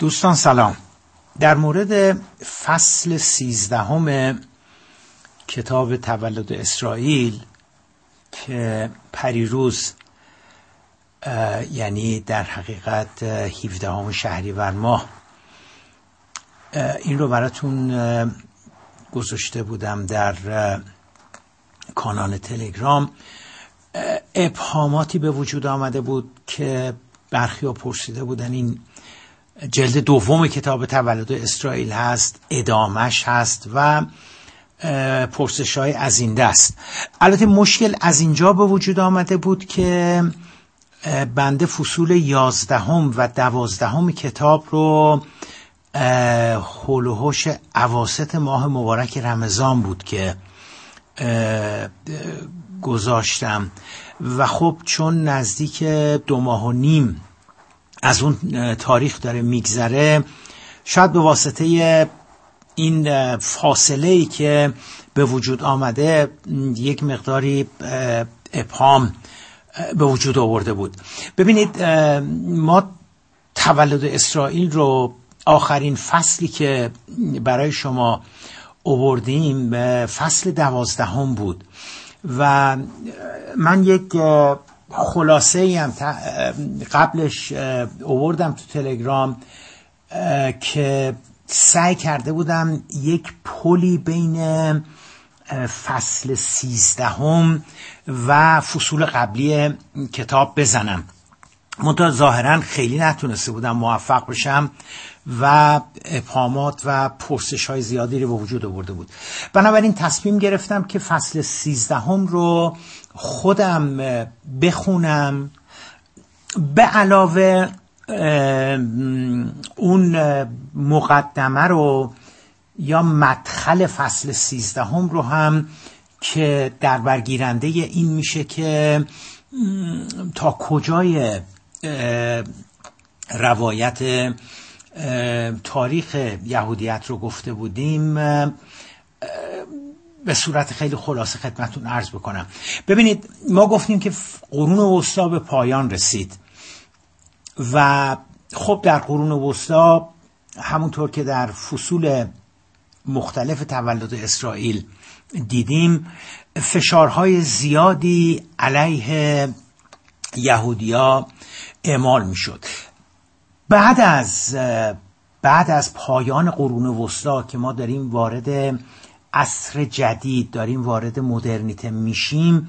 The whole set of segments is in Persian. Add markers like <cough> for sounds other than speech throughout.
دوستان سلام. در مورد فصل سیزدهم کتاب تولد اسرائیل که پریروز یعنی در حقیقت 17 شهریور ماه این رو براتون گذاشته بودم در کانال تلگرام. ابهاماتی به وجود آمده بود که برخی ها پرسیده بودن این جلد دوم کتاب تولد اسرائیل هست ادامش هست و پرسش های از این دست. البته مشکل از اینجا به وجود آمده بود که بنده فصول یازدهم و دوازدهم کتاب رو حلوهوش عواست ماه مبارک رمضان بود که گذاشتم. و خب چون نزدیک دو ماه و نیم از اون تاریخ داره میگذره. شاید به واسطه این فاصله ای که به وجود آمده یک مقداری ابهام به وجود آورده بود. ببینید ما تولد اسرائیل رو آخرین فصلی که برای شما اووردیم فصل دوازدهم بود و من یک خلاصه ای هم قبلش اووردم تو تلگرام که سعی کرده بودم یک پلی بین فصل سیزدهم و فصول قبلی کتاب بزنم. منتها ظاهرا خیلی نتونسته بودم موفق بشم و ابهامات و پرسش های زیادی رو به وجود آورده بود. بنابراین تصمیم گرفتم که فصل سیزدهم رو خودم بخونم. به علاوه اون مقدمه رو یا مدخل فصل سیزدهم رو هم که در برگیرنده این میشه که تا کجای روایت تاریخ یهودیت رو گفته بودیم به صورت خیلی خلاصه خدمتون عرض بکنم. ببینید ما گفتیم که قرون وسطا به پایان رسید و خب در قرون وسطا همونطور که در فصول مختلف تولد اسرائیل دیدیم فشارهای زیادی علیه یهودیا اعمال می‌شد. بعد از بعد از پایان قرون وسطا که ما داریم وارد عصر جدید داریم وارد مدرنیته میشیم.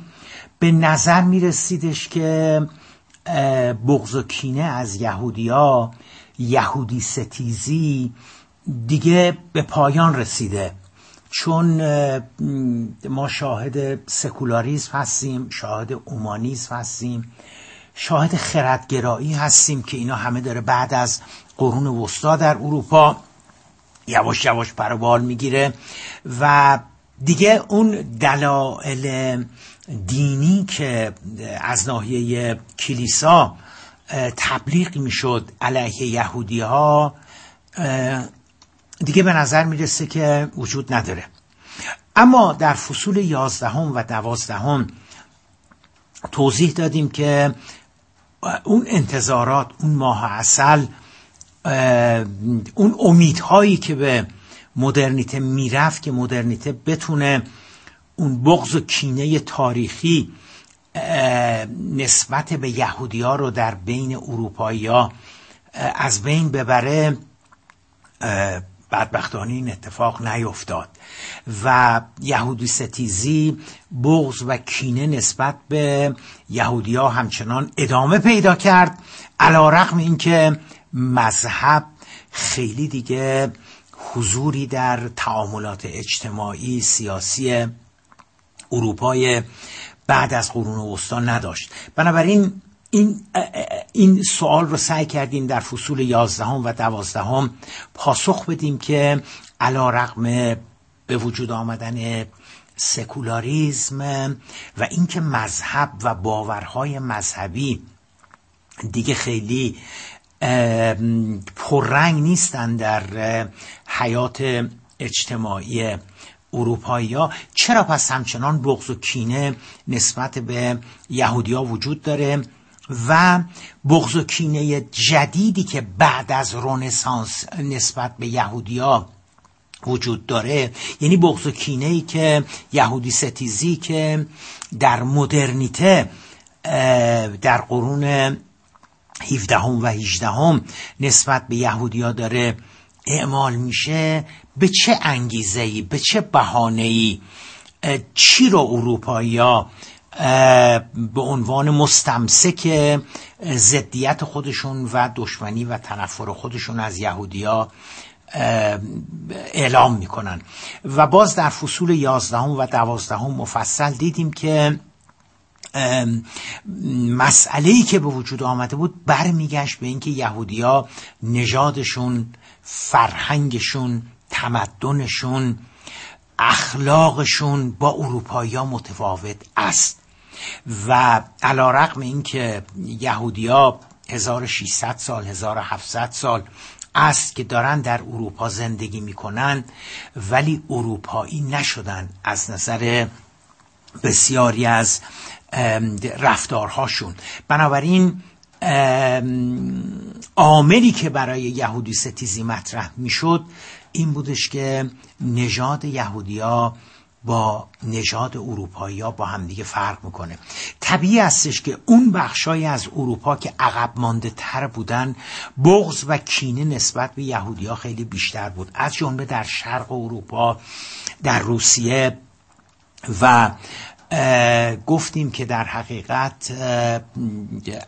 به نظر میرسیدش که بغض و کینه از یهودیا یهودی ستیزی دیگه به پایان رسیده. چون ما شاهد سکولاریزم هستیم شاهد اومانیزم هستیم شاهد خردگرایی هستیم که اینا همه داره بعد از قرون وسطا در اروپا یواش یواش پروبال می‌گیره و دیگه اون دلایل دینی که از ناحیه کلیسا تبلیغ می‌شد علیه یهودی ها دیگه به نظر می‌رسه که وجود نداره. اما در فصول یازدهم و دوازدهم توضیح دادیم که اون انتظارات اون ماه اصل اون امیدهایی که به مدرنیته می‌رفت که مدرنیته بتونه اون بغض و کینه تاریخی نسبت به یهودی ها رو در بین اروپایی ها از بین ببره بدبختانه این اتفاق نیفتاد. و یهودی ستیزی بغض و کینه نسبت به یهودی ها همچنان ادامه پیدا کرد علا رقم اینکه مذهب خیلی دیگه حضوری در تعاملات اجتماعی سیاسی اروپای بعد از قرون وسطا نداشت. بنابراین این این سوال رو سعی کردیم در فصول یازدهم و دوازدهم پاسخ بدیم که علا رقم به وجود آمدن سکولاریزم و اینکه مذهب و باورهای مذهبی دیگه خیلی پررنگ نیستن در حیات اجتماعی اروپایی ها. چرا پس همچنان بغض و کینه نسبت به یهودی ها وجود داره و بغض و کینه جدیدی که بعد از رونسانس نسبت به یهودیا وجود داره؟ یعنی بغض و کینه ای که یهودی ستیزی که در مدرنیته در قرون 17 و 18 نسبت به یهودیا داره اعمال میشه. به چه انگیزه ای به چه بهانه ای چی رو اروپایی به عنوان مستمسک ضدیت خودشون و دشمنی و تنفر خودشون از یهودیا اعلام می‌کنن. و باز در فصول یازدهم و دوازدهم مفصل دیدیم که مسئله ای که به وجود آمده بود برمیگشت به اینکه یهودیا نژادشون فرهنگشون تمدنشون اخلاقشون با اروپایی متفاوت است. و علا رقم این که یهودیا 1600 سال 1700 سال است که دارن در اروپا زندگی می‌کنن ولی اروپایی نشدن از نظر بسیاری از رفتارهاشون. بنابراین عاملی که برای یهودی ستیزی مطرح می‌شد این بودش که نژاد یهودیا با نژاد اروپایی ها با همدیگه فرق می‌کنه. طبیعی هستش که اون بخشای از اروپا که عقب مانده تر بودن بغض و کینه نسبت به یهودی ها خیلی بیشتر بود. از جمله در شرق اروپا در روسیه و گفتیم که در حقیقت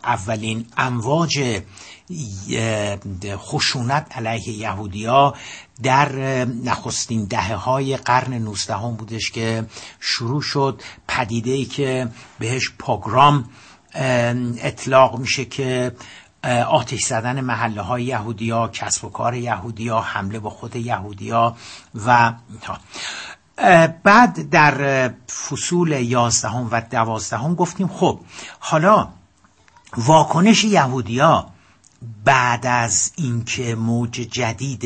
اولین امواج خشونت علیه یهودیا در نخستین دهه های قرن نوزدهم بودش که شروع شد. پدیده ای که بهش پاگرام اطلاق میشه که آتش زدن محله های یهودیا کسب و کار یهودیا حمله به خود یهودیا و بعد در فصول یازدهم و دوازدهم گفتیم خب حالا واکنش یهودیا بعد از اینکه موج جدید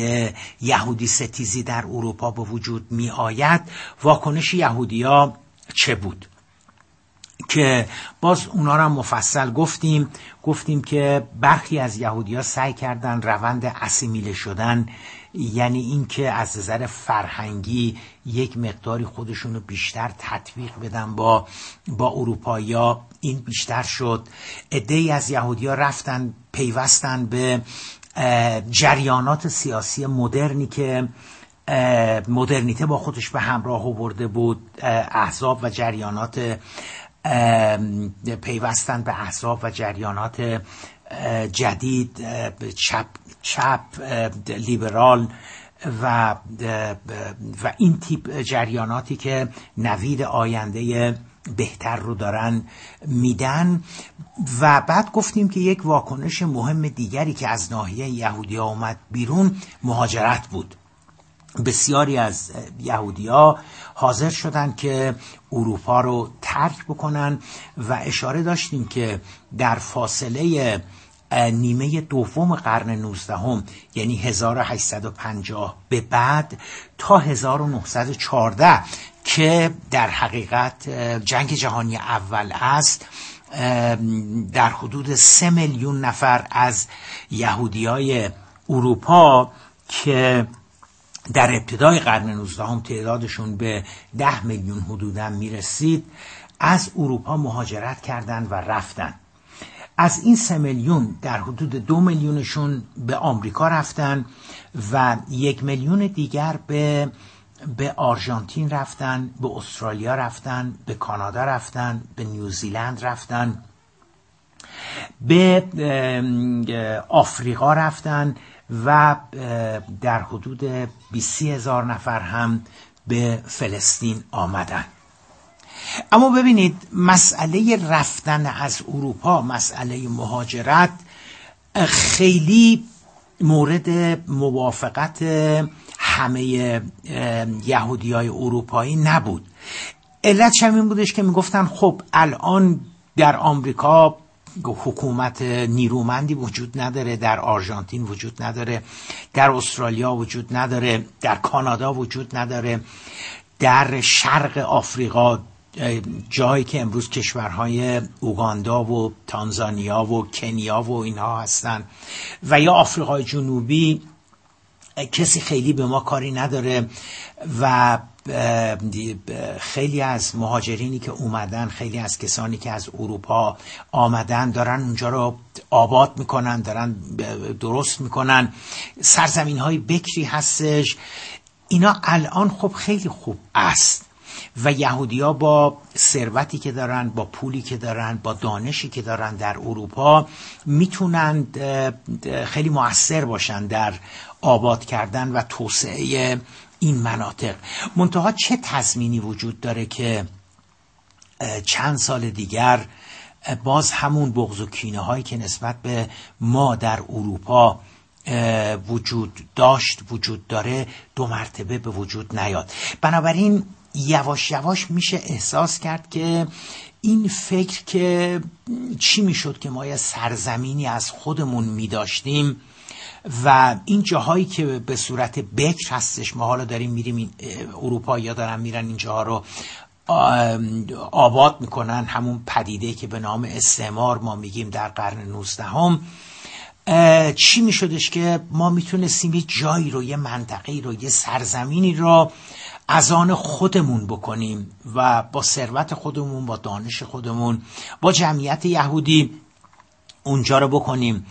یهودی ستیزی در اروپا به وجود می آید واکنش یهودیا چه بود؟ که باز اونا را مفصل گفتیم گفتیم که برخی از یهودیا سعی کردن روند اسیمیله شدن یعنی اینکه از نظر فرهنگی یک مقداری خودشون رو بیشتر تطبیق بدن با با اروپایا این بیشتر شد. عده از یهودیا رفتن پیوستن به جریانات سیاسی مدرنی که مدرنیته با خودش به همراه آورده بود. احزاب و جریانات پیوستن به احزاب و جریانات جدید چپ چپ لیبرال و و این تیپ جریاناتی که نوید آینده بهتر رو دارن میدن. و بعد گفتیم که یک واکنش مهم دیگری که از ناحیه یهودی آمد بیرون مهاجرت بود. بسیاری از یهودیا حاضر شدند که اروپا رو ترک بکنن و اشاره داشتیم که در فاصله نیمه دوم قرن 19 یعنی 1850 به بعد تا 1914 که در حقیقت جنگ جهانی اول است. در حدود سه میلیون نفر از یهودی های اروپا که در ابتدای قرن 19 تعدادشون به ده میلیون حدودا می‌رسید از اروپا مهاجرت کردند و رفتن از این سه میلیون در حدود دو میلیونشون به آمریکا رفتن و یک میلیون دیگر به به آرژانتین رفتن به استرالیا رفتن به کانادا رفتن به نیوزیلند رفتن به آفریقا رفتن و در حدود 20 هزار نفر هم به فلسطین آمدن. اما ببینید مسئله رفتن از اروپا مسئله مهاجرت خیلی مورد موافقت همه یهودی های اروپایی نبود. علت این بودش که می‌گفتن خب الان در آمریکا حکومت نیرومندی وجود نداره در آرژانتین وجود نداره در استرالیا وجود نداره در کانادا وجود نداره در شرق آفریقا جایی که امروز کشورهای اوگاندا و تانزانیا و کنیا و اینها هستن و یا آفریقای جنوبی کسی خیلی به ما کاری نداره و خیلی از مهاجرینی که اومدن خیلی از کسانی که از اروپا آمدن دارن اونجا رو آباد می‌کنن دارن درست می‌کنن. سرزمین های بکری هستش. اینا الان خب خیلی خوب است. و یهودیا با ثروتی که دارن با پولی که دارن با دانشی که دارن در اروپا می‌تونن خیلی موثر باشن در آباد کردن و توسعه این مناطق. منتها چه تضمینی وجود داره که چند سال دیگر باز همون بغض و کینه هایی که نسبت به ما در اروپا وجود داشت وجود داره دو مرتبه به وجود نیاد. بنابراین یواش یواش میشه احساس کرد که این فکر که چی می‌شد که ما یه سرزمینی از خودمون میداشتیم و این جاهایی که به صورت بکر هستش ما حالا داریم میریم اروپا یا دارن میرن این جاها رو آباد می‌کنن همون پدیده که به نام استعمار ما میگیم در قرن 19 هم چی میشدش که ما می‌تونستیم یه جایی رو یه منطقه رو یه سرزمینی رو از آن خودمون بکنیم و با ثروت خودمون با دانش خودمون با جمعیت یهودی اونجا رو بکنیم.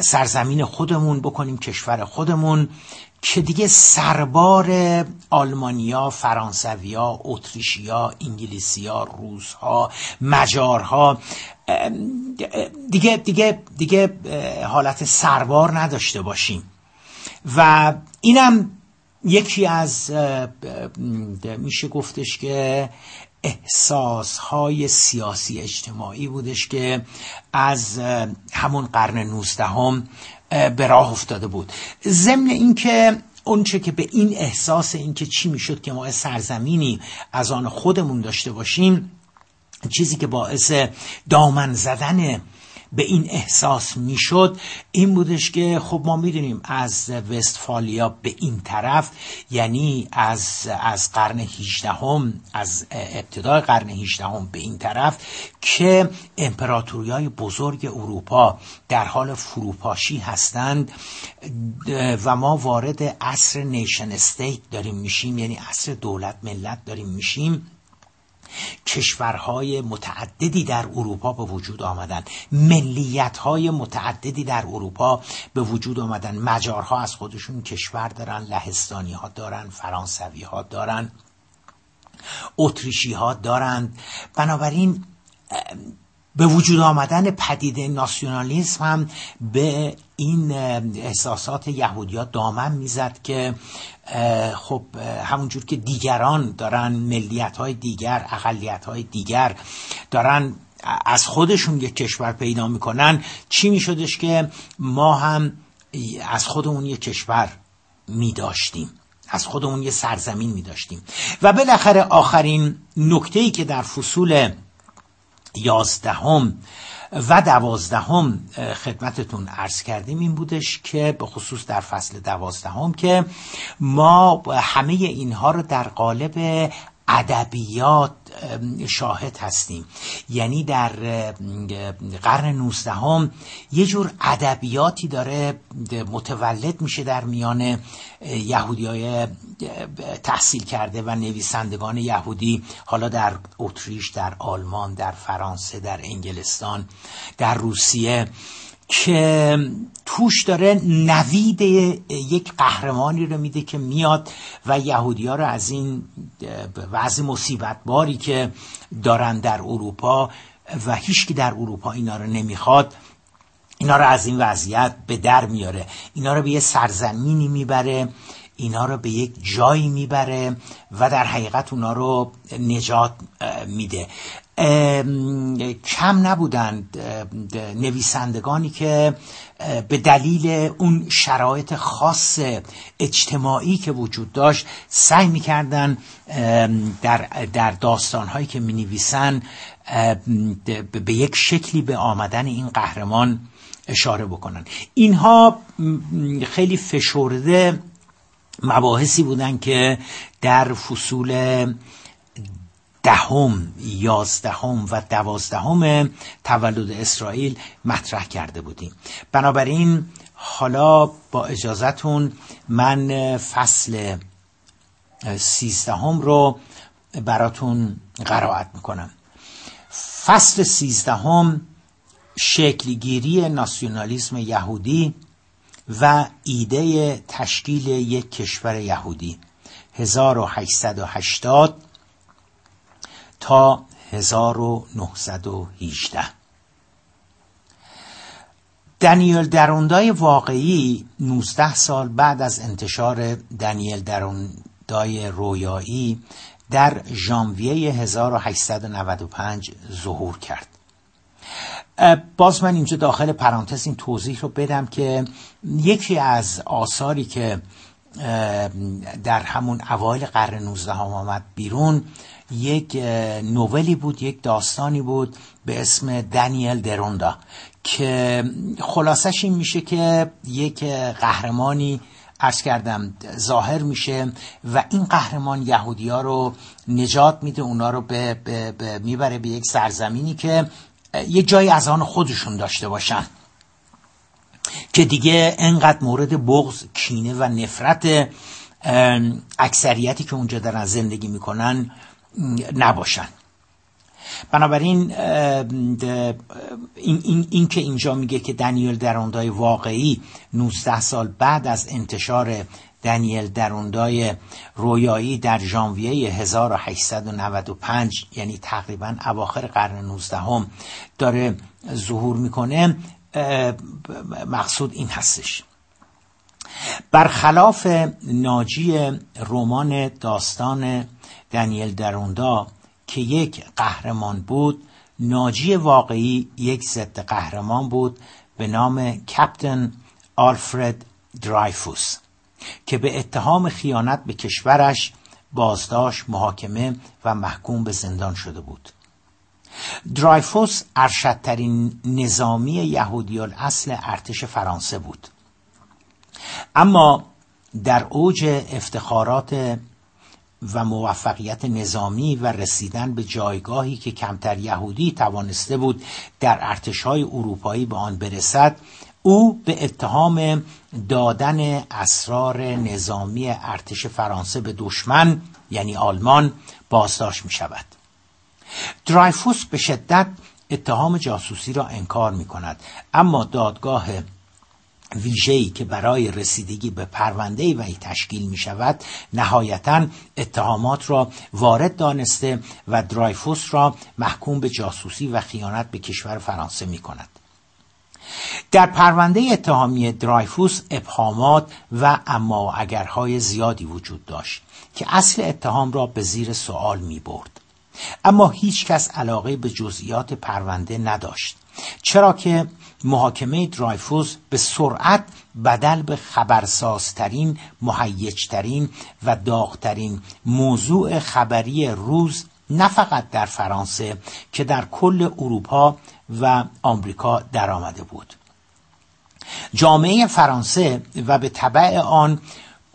سرزمین خودمون بکنیم کشور خودمون که دیگه سربار آلمانیا، فرانسویا، اتریشیا، انگلیسیا، روسها، مجارها دیگه دیگه دیگه حالت سربار نداشته باشیم. و اینم یکی از میشه گفتش که احساس های سیاسی اجتماعی بودش که از همون قرن نوزدهم به راه افتاده بود. ضمن اینکه اونچه که به این احساس اینکه چی می‌شد که ما سرزمینی از آن خودمون داشته باشیم چیزی که باعث دامن زدن به این احساس می‌شد این بودش که خب ما می‌دونیم از وستفالیا به این طرف یعنی از از قرن 18 هم از ابتدای قرن 18 هم به این طرف که امپراتوری های بزرگ اروپا در حال فروپاشی هستند و ما وارد عصر نیشن استیت داریم میشیم یعنی عصر دولت ملت داریم میشیم. کشورهای متعددی در اروپا به وجود آمدن ملیتهای متعددی در اروپا به وجود آمدن. مجارها از خودشون کشور دارن لهستانی ها دارن فرانسوی ها دارن اتریشی ها دارند بنابراین به وجود آمدن پدیده ناسیونالیسم هم به این احساسات یهودیا دامن می‌زد که خب همونجور که دیگران دارن ملیت های دیگر اقلیت های دیگر دارن از خودشون یک کشور پیدا می‌کنن چی میشدش که ما هم از خودمون یک کشور میداشتیم از خودمون یه سرزمین میداشتیم. و بالاخره آخرین نکته ای که در فصول یازدهم و دوازدهم خدمتتون عرض کردیم این بودش که به خصوص در فصل دوازدهم که ما همه اینها رو در قالب ادبیات شاهد هستیم. یعنی در قرن نوزدهم یه جور ادبیاتی داره متولد میشه در میان یهودی های تحصیل کرده و نویسندگان یهودی حالا در اتریش در آلمان در فرانسه در انگلستان در روسیه. که توش داره نوید یک قهرمانی رو میده که میاد و یهودی ها رو از این وضع مصیبت باری که دارن در اروپا و هیچکی در اروپا اینا رو نمی‌خواد اینا رو از این وضعیت به در میاره. اینا رو به یه سرزمینی می‌بره اینا رو به یک جایی می‌بره و در حقیقت اونا رو نجات میده. کم نبودند نویسندگانی که به دلیل اون شرایط خاص اجتماعی که وجود داشت سعی می‌کردن در, در داستانهایی که می نویسن به یک شکلی به آمدن این قهرمان اشاره بکنن. اینها خیلی فشرده مباحثی بودن که در فصول دهم یازدهم و دوازدهم تولد اسرائیل مطرح کرده بودیم. بنابراین حالا با اجازتون من فصل سیزدهم رو براتون قرائت می‌کنم. فصل سیزدهم شکلگیری ناسیونالیسم یهودی و ایده تشکیل یک کشور یهودی. 1880 تا 1918 دنیل دروندای واقعی 19 سال بعد از انتشار دنیل دروندای رویایی در ژانویه 1895 ظهور کرد. باز من اینجا داخل پرانتز این توضیح رو بدم که یکی از آثاری که در همون اوایل قرن 19 هم آمد بیرون یک نوولی بود یک داستانی بود به اسم دانیل دروندا که خلاصش این میشه که یک قهرمانی ارز کردم ظاهر میشه و این قهرمان یهودی ها رو نجات میده اونا رو به, به, به می‌بره به یک سرزمینی که یه جایی از آن خودشون داشته باشن. که دیگه انقدر مورد بغض کینه و نفرت اکثریتی که اونجا دارن زندگی می‌کنن نباشن. بنابراین این, این, این که اینجا میگه که دنیل دروندای واقعی 19 سال بعد از انتشار دنیل دروندای رویایی در ژانویه 1895 یعنی تقریبا اواخر قرن 19 هم داره ظهور می‌کنه مقصود این هستش. برخلاف ناجی رمان داستان دنیل دروندا که یک قهرمان بود ناجی واقعی یک ضد قهرمان بود به نام کپتن آلفرد درایفوس که به اتهام خیانت به کشورش بازداشت محاکمه و محکوم به زندان شده بود. درایفوس ارشدترین نظامی یهودیال اصل ارتش فرانسه بود. اما در اوج افتخارات و موفقیت نظامی و رسیدن به جایگاهی که کمتر یهودی توانسته بود در ارتشهای اروپایی به آن برسد او به اتهام دادن اسرار نظامی ارتش فرانسه به دشمن یعنی آلمان بازداشت می شود درایفوس به شدت اتهام جاسوسی را انکار می کند اما دادگاه ویژه‌ای که برای رسیدگی به پرونده وی تشکیل می شود نهایتا اتهامات را وارد دانسته و درایفوس را محکوم به جاسوسی و خیانت به کشور فرانسه می کند در پرونده اتهامی درایفوس ابهامات و اما اگرهای زیادی وجود داشت که اصل اتهام را به زیر سوال می برد اما هیچ کس علاقه به جزئیات پرونده نداشت. چرا که محاکمه درایفوس به سرعت بدل به خبرسازترین مهیجترین و داغترین موضوع خبری روز نه فقط در فرانسه که در کل اروپا و آمریکا درآمده بود. جامعه فرانسه و به طبع آن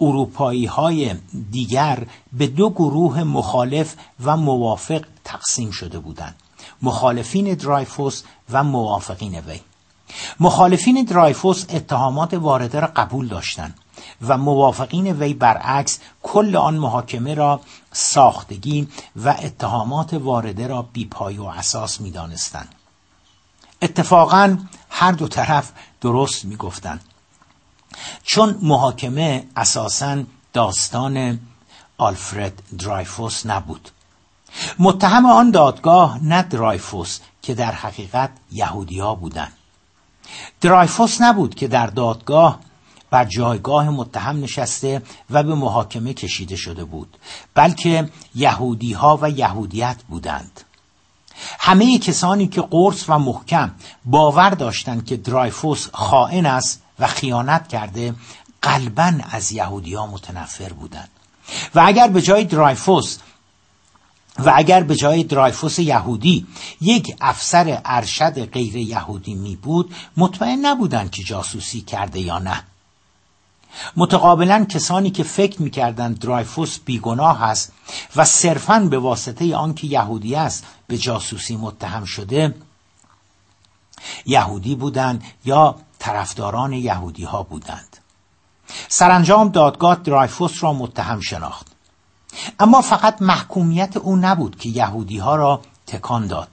اروپایی های دیگر به دو گروه مخالف و موافق تقسیم شده بودند. مخالفین درایفوس و موافقین وی. مخالفین درایفوس اتهامات وارده را قبول داشتند و موافقین وی برعکس کل آن محاکمه را ساختگی و اتهامات وارده را بیپای و اساس می دانستند. اتفاقا هر دو طرف درست می گفتند. چون محاکمه اساسا داستان آلفرد درایفوس نبود متهم آن دادگاه نه درایفوس که در حقیقت یهودیا بودند درایفوس نبود که در دادگاه بر جایگاه متهم نشسته و به محاکمه کشیده شده بود بلکه یهودی ها و یهودیت بودند. همه کسانی که قرص و محکم باور داشتند که درایفوس خائن است و خیانت کرده قلبا از یهودی ها متنفر بودند. و اگر به جای درایفوس و اگر به جای درایفوس یهودی یک افسر ارشد غیر یهودی می بود مطمئن نبودند که جاسوسی کرده یا نه. متقابلا کسانی که فکر می‌کردند درایفوس بیگناه است و صرفا به واسطه آنکه یهودی است به جاسوسی متهم شده یهودی بودند یا طرفداران یهودی ها بودند. سرانجام دادگاه درایفوس را متهم شناخت. اما فقط محکومیت او نبود که یهودی ها را تکان داد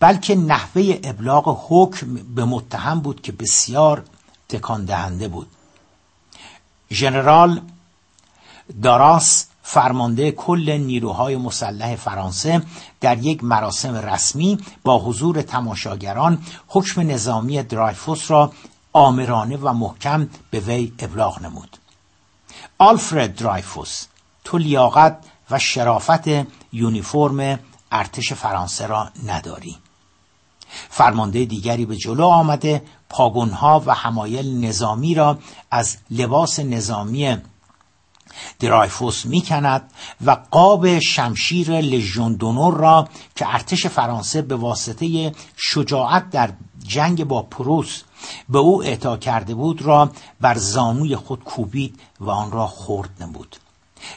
بلکه نحوه ابلاغ حکم به متهم بود که بسیار تکان دهنده بود. ژنرال داراس فرمانده کل نیروهای مسلح فرانسه در یک مراسم رسمی با حضور تماشاگران حکم نظامی درایفوس را آمرانه و محکم به وی ابلاغ نمود. آلفرد درایفوس تو لیاقت و شرافت یونیفرم ارتش فرانسه را نداری. فرمانده دیگری به جلو آمده پاگونها و حمایل نظامی را از لباس نظامی درایفوس می‌کند و قاب شمشیر لژیون دونور را که ارتش فرانسه به واسطه شجاعت در جنگ با پروس به او اعطا کرده بود را بر زانوی خود کوبید و آن را خورد نمود.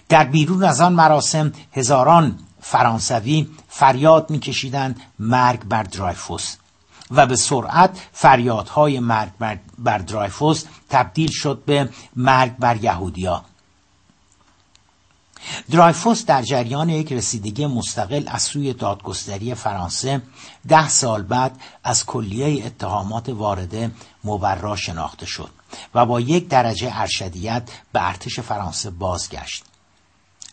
در بیرون از آن مراسم هزاران فرانسوی فریاد میکشیدند مرگ بر درایفوس. و به سرعت فریادهای مرگ بر درایفوس تبدیل شد به مرگ بر یهودیا. درایفوس در جریان یک رسیدگی مستقل از سوی دادگستری فرانسه ده سال بعد از کلیه اتهامات وارده مبرا شناخته شد و با یک درجه ارشدیت به ارتش فرانسه بازگشت.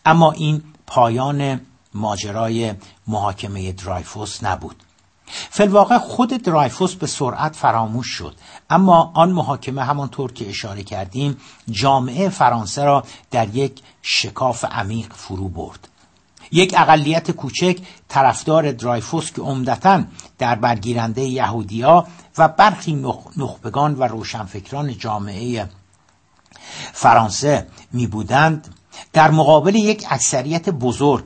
اما این پایان ماجرای محاکمه درایفوس نبود. فلواقع خود درایفوس به سرعت فراموش شد. اما آن محاکمه همانطور که اشاره کردیم جامعه فرانسه را در یک شکاف عمیق فرو برد. یک اقلیت کوچک طرفدار درایفوس که عمدتا در برگیرنده یهودیا و برخی نخبگان و روشنفکران جامعه فرانسه می بودند در مقابل یک اکثریت بزرگ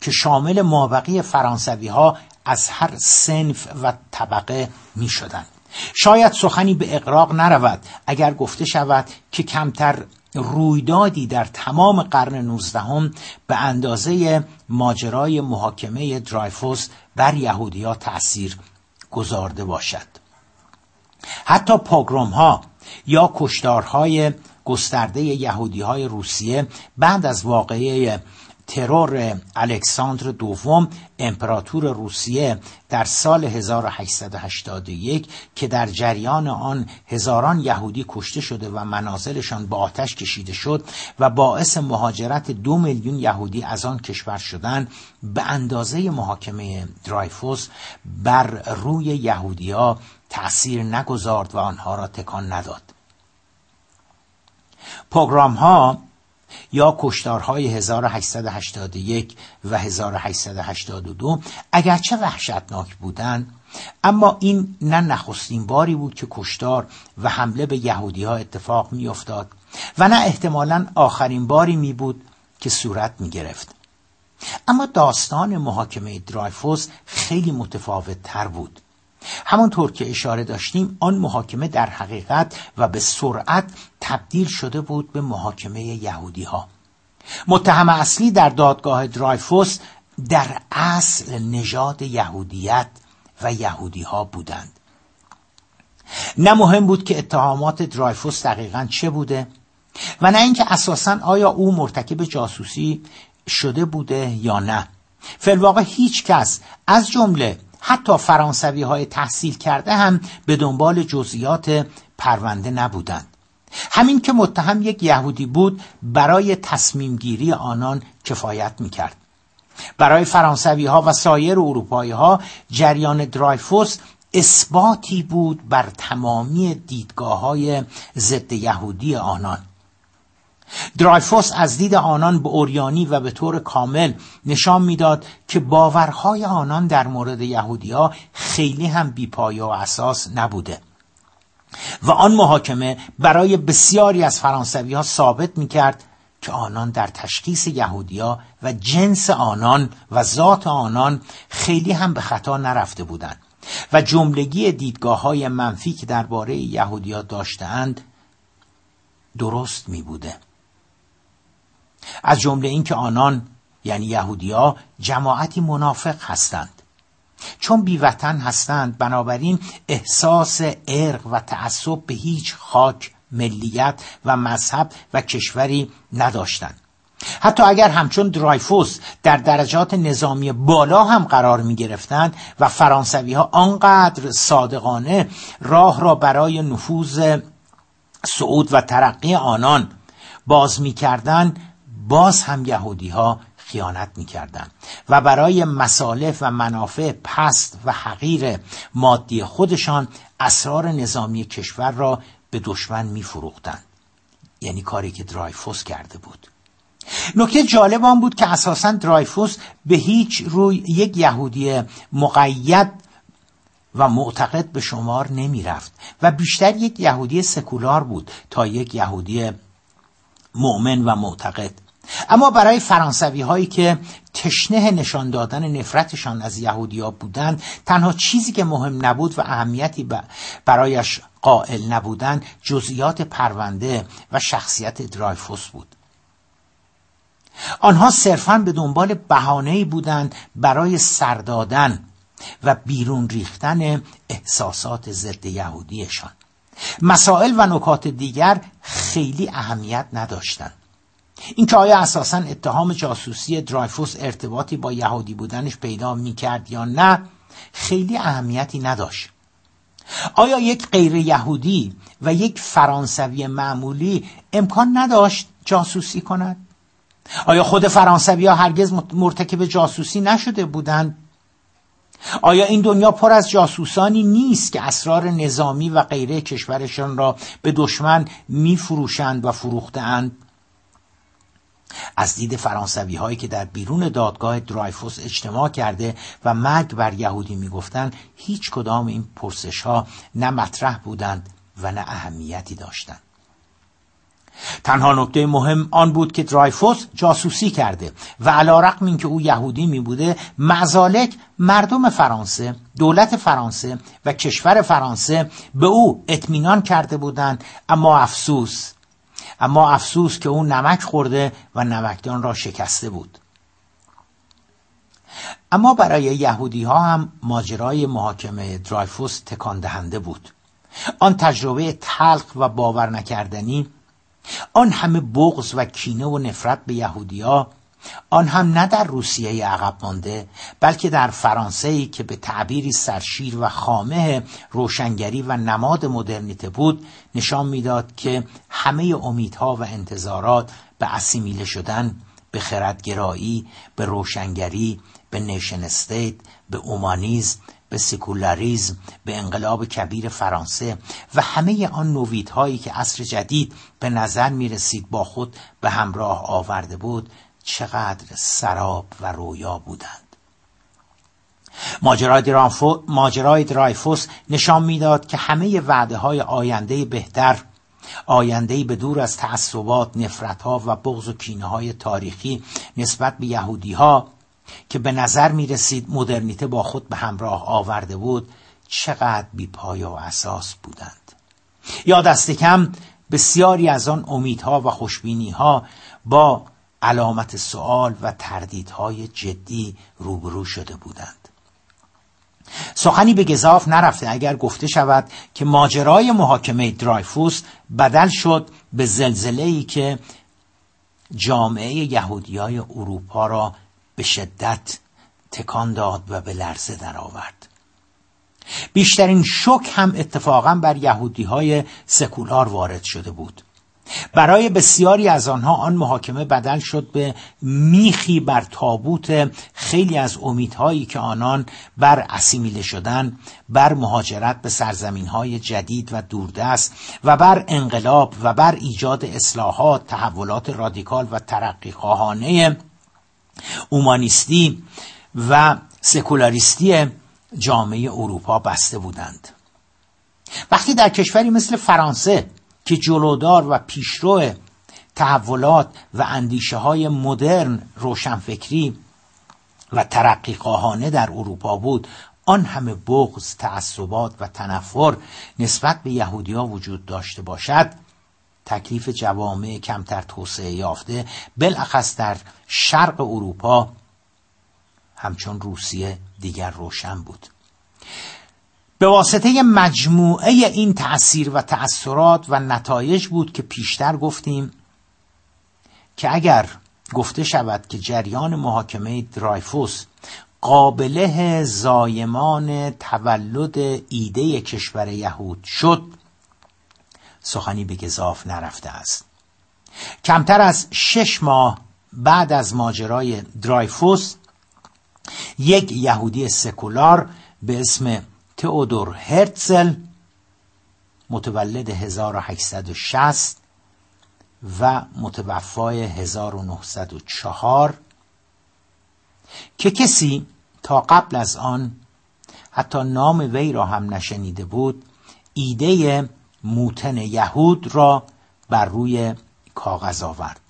که شامل مابقی فرانسوی ها از هر سنف و طبقه می شدن. شاید سخنی به اقراق نرود اگر گفته شود که کمتر رویدادی در تمام قرن نوزدهم به اندازه ماجرای محاکمه درایفوس بر یهودیا تأثیر گذارده باشد حتی پاگروم ها یا کشتارهای گسترده یهودی های روسیه بعد از واقعه ترور الکساندر دوم امپراتور روسیه در سال 1881 که در جریان آن هزاران یهودی کشته شده و منازلشان با آتش کشیده شد و باعث مهاجرت دو میلیون یهودی از آن کشور شدند به اندازه محاکمه درایفوس بر روی یهودیا تأثیر نگذارد و آنها را تکان نداد. پروگرام ها یا کشتارهای 1881 و 1882 اگرچه وحشتناک بودند اما این نه نخستین باری بود که کشتار و حمله به یهودی ها اتفاق می افتاد و نه احتمالا آخرین باری می بود که صورت می گرفت. اما داستان محاکمه درایفوس خیلی متفاوت تر بود همانطور که اشاره داشتیم آن محاکمه در حقیقت و به سرعت تبدیل شده بود به محاکمه یهودی ها متهم اصلی در دادگاه درایفوس در اصل نژاد یهودیت و یهودی ها بودند. نه مهم بود که اتهامات درایفوس دقیقا چه بوده و نه اینکه اساسا آیا او مرتکب جاسوسی شده بوده یا نه. فلواقع هیچ کس از جمله حتی فرانسوی های تحصیل کرده هم به دنبال جزئیات پرونده نبودند. همین که متهم یک یهودی بود برای تصمیم گیری آنان کفایت می‌کرد. برای فرانسوی ها و سایر اروپایی ها جریان درایفوس اثباتی بود بر تمامی دیدگاه های ضد یهودی آنان. درایفوس از دید آنان به اوریانی و به طور کامل نشان می‌داد که باورهای آنان در مورد یهودیا خیلی هم بیپایه و اساس نبوده. و آن محاکمه برای بسیاری از فرانسوی ها ثابت می کرد که آنان در تشخیص یهودیا و جنس آنان و ذات آنان خیلی هم به خطا نرفته بودند و جملگی دیدگاه های منفی که درباره یهودیا داشتهاند درست می بوده از جمله اینکه آنان یعنی یهودیا جماعتی منافق هستند. چون بیوطن هستند بنابراین احساس ارق و تعصب به هیچ خاک ملیت و مذهب و کشوری نداشتند. حتی اگر همچون درایفوس در درجات نظامی بالا هم قرار می گرفتند و فرانسوی ها آنقدر صادقانه راه را برای نفوذ صعود و ترقی آنان باز می کردن باز هم یهودی ها خیانت می کردن و برای مصالح و منافع پست و حقیر مادی خودشان اسرار نظامی کشور را به دشمن می فروختند. یعنی کاری که درایفوس کرده بود نکته جالب آن بود که اساسا درایفوس به هیچ روی یک یهودی مقید و معتقد به شمار نمی رفت و بیشتر یک یهودی سکولار بود تا یک یهودی مؤمن و معتقد اما برای فرانسوی هایی که تشنه نشان دادن نفرتشان از یهودیا بودند تنها چیزی که مهم نبود و اهمیتی برایش قائل نبودند جزئیات پرونده و شخصیت درایفوس بود. آنها صرفا به دنبال بهانه‌ای بودند برای سردادن و بیرون ریختن احساسات ضد یهودیشان. مسائل و نکات دیگر خیلی اهمیت نداشتند. اینکه آیا اساسا اتهام جاسوسی درایفوس ارتباطی با یهودی بودنش پیدا می‌کرد یا نه خیلی اهمیتی نداشت. آیا یک غیر یهودی و یک فرانسوی معمولی امکان نداشت جاسوسی کند؟ آیا خود فرانسوی ها هرگز مرتکب جاسوسی نشده بودند؟ آیا این دنیا پر از جاسوسانی نیست که اسرار نظامی و غیره کشورشان را به دشمن میفروشند و فروختند از دید فرانسوی هایی که در بیرون دادگاه درایفوس اجتماع کرده و مرگ بر یهودی می‌گفتند هیچ کدام این پرسش ها نه مطرح بودند و نه اهمیتی داشتند. تنها نکته مهم آن بود که درایفوس جاسوسی کرده و علا رقم این که او یهودی می بوده مزالک مردم فرانسه دولت فرانسه و کشور فرانسه به او اطمینان کرده بودند اما افسوس اما افسوس که او نمک خورده و نمکدان را شکسته بود. اما برای یهودی ها هم ماجرای محاکمه درایفوس تکان دهنده بود. آن تجربه تلخ و باور نکردنی آن همه بغض و کینه و نفرت به یهودیا آن هم نه در روسیه عقب مانده بلکه در فرانسه ای که به تعبیری سرشیر و خامه روشنگری و نماد مدرنیته بود نشان می‌داد که همه امیدها و انتظارات به assimilate شدن به خردگرایی به روشنگری به nation state به اومانیزم به سکولاریزم به انقلاب کبیر فرانسه و همه آن نویدهایی که عصر جدید به نظر می رسید با خود به همراه آورده بود چقدر سراب و رویا بودند. ماجرای درایفوس نشان می‌داد که همه وعده های آینده بهتر آینده به دور از تعصبات، نفرت ها و بغض و کینه های تاریخی نسبت به یهودی ها که به نظر می رسید مدرنیته با خود به همراه آورده بود چقدر بی پای و اساس بودند. یا دست کم بسیاری از آن امیدها و خوشبینی ها با علامت سوال و تردیدهای جدی روبرو شده بودند سخنی به گذاف نرفته اگر گفته شود که ماجرای محاکمه درایفوس بدل شد به زلزله ای که جامعه یهودی های اروپا را به شدت تکان داد و به لرزه درآورد. بیشترین شک هم اتفاقا بر یهودی های سکولار وارد شده بود برای بسیاری از آنها آن محاکمه بدل شد به میخی بر تابوت خیلی از امیدهایی که آنان بر اسیمیله شدن بر مهاجرت به سرزمین های جدید و دوردست و بر انقلاب و بر ایجاد اصلاحات تحولات رادیکال و ترقی خواهانه اومانیستی و سکولاریستی جامعه اروپا بسته بودند. وقتی در کشوری مثل فرانسه که جلودار و پیشرو تحولات و اندیشه های مدرن روشنفکری و ترقی خواهانه در اروپا بود آن همه بغض، تعصبات و تنفر نسبت به یهودیا وجود داشته باشد تکلیف جوامع کمتر توسعه یافته بالاخص در شرق اروپا همچون روسیه دیگر روشن بود. به واسطه مجموعه این تأثیر و تأثیرات و نتایج بود که پیشتر گفتیم که اگر گفته شود که جریان محاکمه درایفوس قابله زایمان تولد ایده کشور یهود شد سخنی به گذاف نرفته است. کمتر از شش ماه بعد از ماجرای درایفوس یک یهودی سکولار به اسم تئودور هرتزل متولد 1860 و متوفای 1904 که کسی تا قبل از آن حتی نام وی را هم نشنیده بود ایده موتن یهود را بر روی کاغذ آورد.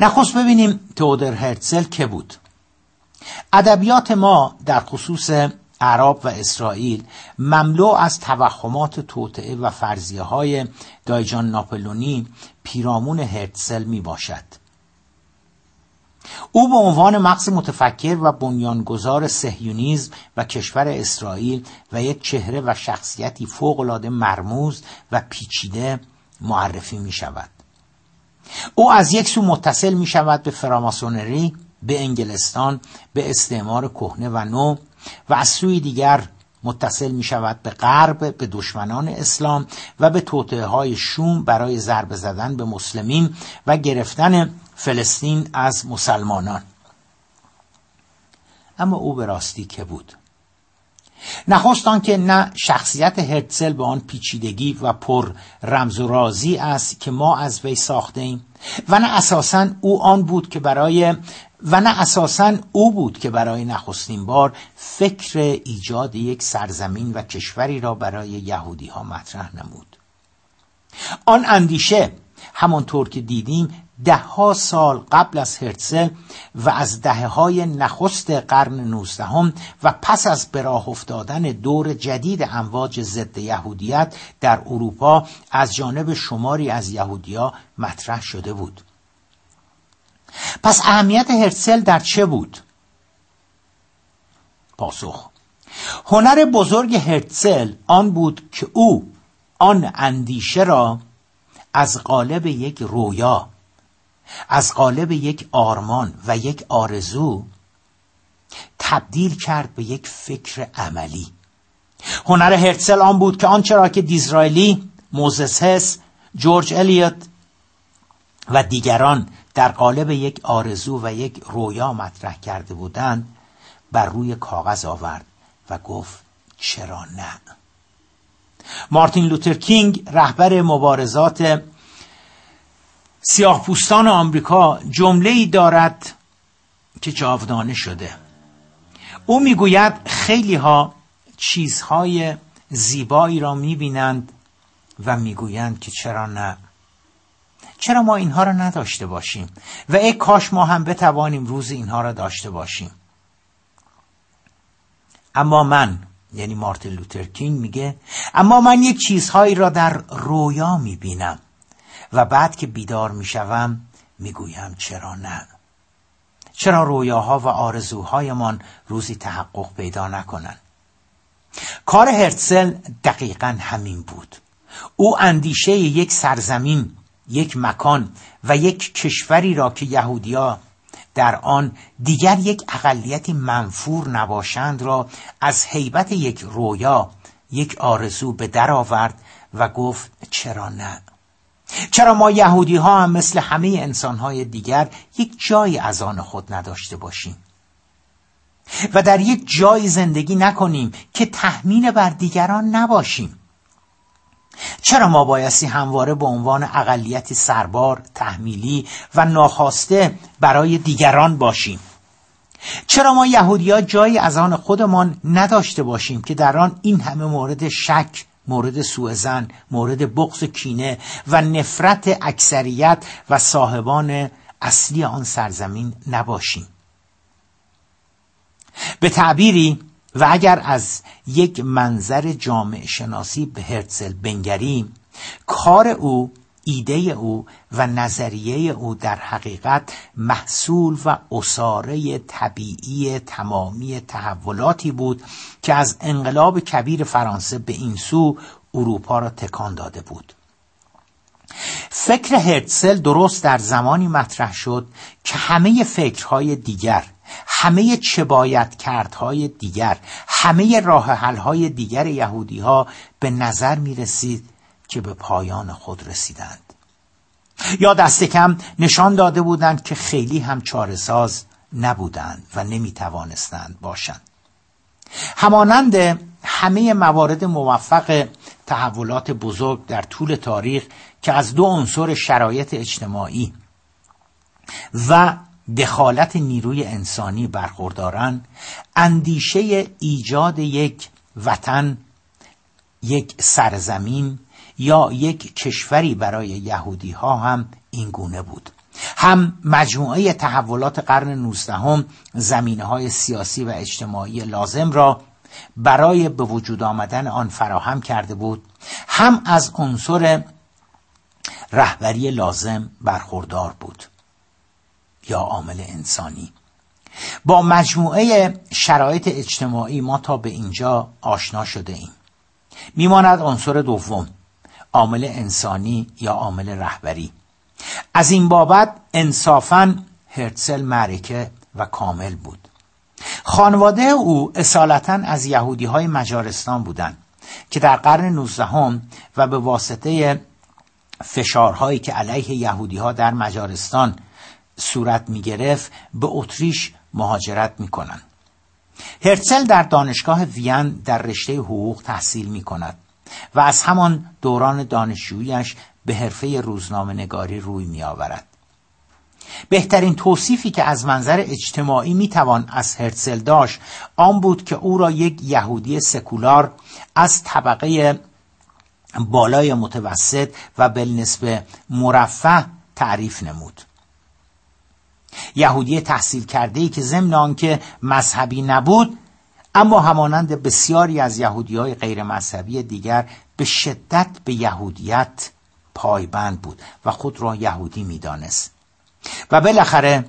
نخست ببینیم تودر هرتزل که بود. ادبیات ما در خصوص عرب و اسرائیل مملو از توهمات توطعه و فرضیه های دایجان ناپلونی پیرامون هرتزل می باشد او به عنوان مغز متفکر و بنیانگذار سهیونیزم و کشور اسرائیل و یک چهره و شخصیتی فوقالعاده مرموز و پیچیده معرفی می شود او از یک سو متصل می شود به فراماسونری به انگلستان به استعمار کهنه و نو و از سوی دیگر متصل می شود به غرب به دشمنان اسلام و به توطعه های شوم برای ضربه زدن به مسلمین و گرفتن فلسطین از مسلمانان. اما او به راستی که بود. نخست که نه شخصیت هرتزل به آن پیچیدگی و پر رمز و رازی است که ما از وی ساخته ایم و نه اساسا او آن بود که برای و نه اساسا او بود که برای نخستین بار فکر ایجاد یک سرزمین و کشوری را برای یهودی ها مطرح نمود. آن اندیشه همانطور که دیدیم ها سال قبل از هرتزل و از دهه های نخست قرن نوزدهم و پس از به راه افتادن دور جدید امواج ضد یهودیت در اروپا از جانب شماری از یهودیا مطرح شده بود. پس اهمیت هرتزل در چه بود؟ پاسخ. هنر بزرگ هرتزل آن بود که او آن اندیشه را از قالب یک رویا از قالب یک آرمان و یک آرزو تبدیل کرد به یک فکر عملی. هنر هرتزل آن بود که آنچه را که دیزرائیلی موزس هس جورج الیوت و دیگران در قالب یک آرزو و یک رویا مطرح کرده بودند بر روی کاغذ آورد و گفت چرا نه. مارتین لوتر کینگ رهبر مبارزات سیاه پوستان آمریکا جمله ای دارد که جاودانه شده. او می‌گوید خیلی ها چیزهای زیبایی را می‌بینند و می‌گویند که چرا نه. چرا ما اینها را نداشته باشیم؟ و ای کاش ما هم بتوانیم روز اینها را داشته باشیم. اما من یعنی مارتین لوتر کینگ میگه اما من یک چیزهایی را در رویا می‌بینم و بعد که بیدار می‌شوم می‌گویم چرا نه؟ چرا رویاها و آرزوهایمان روزی تحقق پیدا نکنند؟ کار هرتزل دقیقا همین بود. او اندیشه یک سرزمین یک مکان و یک کشوری را که یهودیا در آن دیگر یک اقلیتی منفور نباشند را از حیبت یک رویا یک آرزو به در آورد و گفت چرا نه؟ چرا ما یهودی ها هم مثل همه انسان های دیگر یک جایی از آن خود نداشته باشیم؟ و در یک جایی زندگی نکنیم که تحمیل بر دیگران نباشیم. چرا ما بایستی همواره به عنوان اقلیتی سربار تحمیلی و ناخواسته برای دیگران باشیم؟ چرا ما یهودیا جایی از آن خودمان نداشته باشیم که در آن این همه مورد شک مورد سوء زن مورد بغض کینه و نفرت اکثریت و صاحبان اصلی آن سرزمین نباشیم؟ به تعبیری و اگر از یک منظر جامعه شناسی به هرتزل بنگریم کار او ایده او و نظریه او در حقیقت محصول و اصاره طبیعی تمامی تحولاتی بود که از انقلاب کبیر فرانسه به این سو اروپا را تکان داده بود. فکر هرتسل درست در زمانی مطرح شد که همه فکرهای دیگر همه چه کردهای دیگر همه راه حلهای دیگر یهودی ها به نظر می رسید که به پایان خود رسیدند. یا دست کم نشان داده بودند که خیلی هم چارساز نبودند و نمی توانستند باشند. همانند همه موارد موفق تحولات بزرگ در طول تاریخ که از دو عنصر شرایط اجتماعی و دخالت نیروی انسانی برخوردارن اندیشه ایجاد یک وطن یک سرزمین یا یک کشوری برای یهودی ها هم این گونه بود. هم مجموعه تحولات قرن نوزدهم زمینه های سیاسی و اجتماعی لازم را برای به وجود آمدن آن فراهم کرده بود. هم از عنصر رهبری لازم برخوردار بود. یا عامل انسانی. با مجموعه شرایط اجتماعی ما تا به اینجا آشنا شده ایم. میماند عنصر دوم عامل انسانی یا عامل رهبری. از این بابت انصافا هرتسل معرکه و کامل بود. خانواده او اصالتا از یهودی های مجارستان بودند که در قرن نوزدهم و به واسطه فشارهایی که علیه یهودی ها در مجارستان صورت می گرفت به اتریش مهاجرت می کنند. هرتسل در دانشگاه وین در رشته حقوق تحصیل می کند و از همان دوران دانشجویش به حرفه روزنامه نگاری روی می آورد. بهترین توصیفی که از منظر اجتماعی می‌توان از هرتزل داشت آن بود که او را یک یهودی سکولار از طبقه بالای متوسط و بالنسبه مرفه تعریف نمود یهودی تحصیل کرده ای که ضمن آنکه مذهبی نبود اما همانند بسیاری از یهودی های غیر مذهبی دیگر به شدت به یهودیت پایبند بود و خود را یهودی می‌دانست. و بالاخره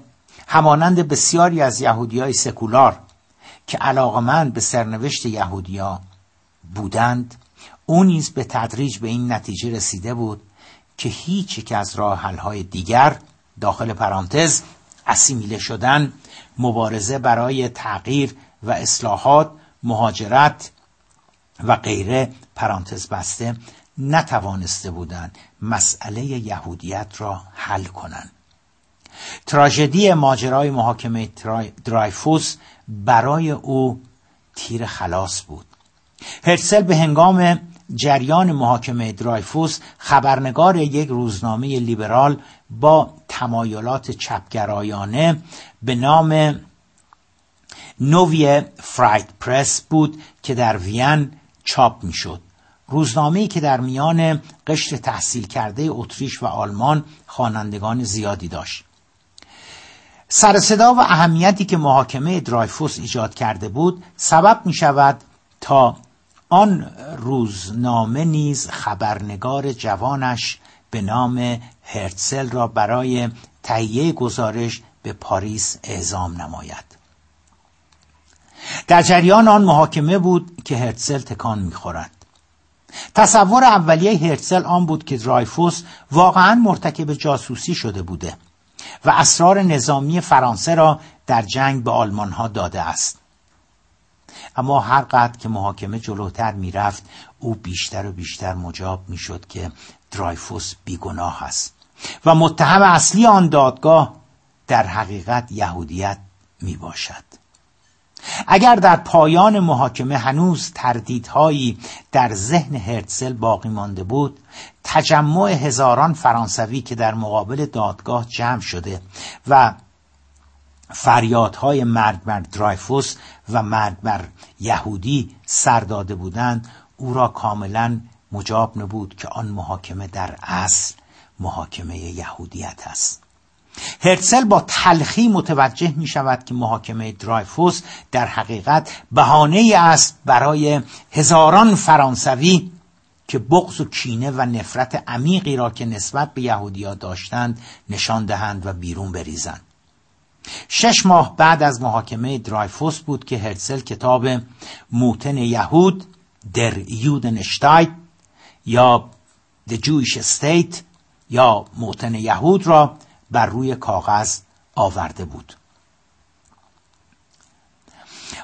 همانند بسیاری از یهودی های سکولار که علاقمند به سرنوشت یهودیا بودند او نیز به تدریج به این نتیجه رسیده بود که هیچ یک از راه های دیگر داخل پرانتز اسیمیله شدن مبارزه برای تغییر و اصلاحات مهاجرت و غیره پرانتز بسته نتوانسته بودند مسئله یهودیت را حل کنند. تراژدی ماجرای محاکمه درایفوس برای او تیر خلاص بود. هرسل به هنگام جریان محاکمه درایفوس خبرنگار یک روزنامه لیبرال با تمایلات چپگرایانه به نام نووی فرایت پرس بود که در وین چاپ می‌شد. روزنامه‌ای که در میان قشر تحصیل کرده اتریش و آلمان خوانندگان زیادی داشت. سر صدا و اهمیتی که محاکمه درایفوس ایجاد کرده بود سبب می شود تا آن روزنامه نیز خبرنگار جوانش به نام هرتسل را برای تهیه گزارش به پاریس اعزام نماید. در جریان آن محاکمه بود که هرتسل تکان می‌خورد. تصور اولیه هرتسل آن بود که درایفوس واقعا مرتکب جاسوسی شده بوده و اسرار نظامی فرانسه را در جنگ به آلمان ها داده است. اما هر قدر که محاکمه جلوتر می‌رفت او بیشتر و بیشتر مجاب می‌شد که درایفوس بیگناه است. و متهم اصلی آن دادگاه در حقیقت یهودیت می باشد اگر در پایان محاکمه هنوز تردیدهایی در ذهن هرتزل باقی مانده بود تجمع هزاران فرانسوی که در مقابل دادگاه جمع شده و فریادهای مرگ بر درایفوس و مرگ بر یهودی سر داده بودند او را کاملا مجاب نبود که آن محاکمه در اصل محاکمه یهودیت است. هرتسل با تلخی متوجه می شود که محاکمه درایفوس در حقیقت بهانه است برای هزاران فرانسوی که بغض و کینه و نفرت عمیقی را که نسبت به یهودیا داشتند نشان دهند و بیرون بریزند. شش ماه بعد از محاکمه درایفوس بود که هرسل کتاب موتن یهود در یودنشتایت یا The Jewish State یا موتن یهود را بر روی کاغذ آورده بود.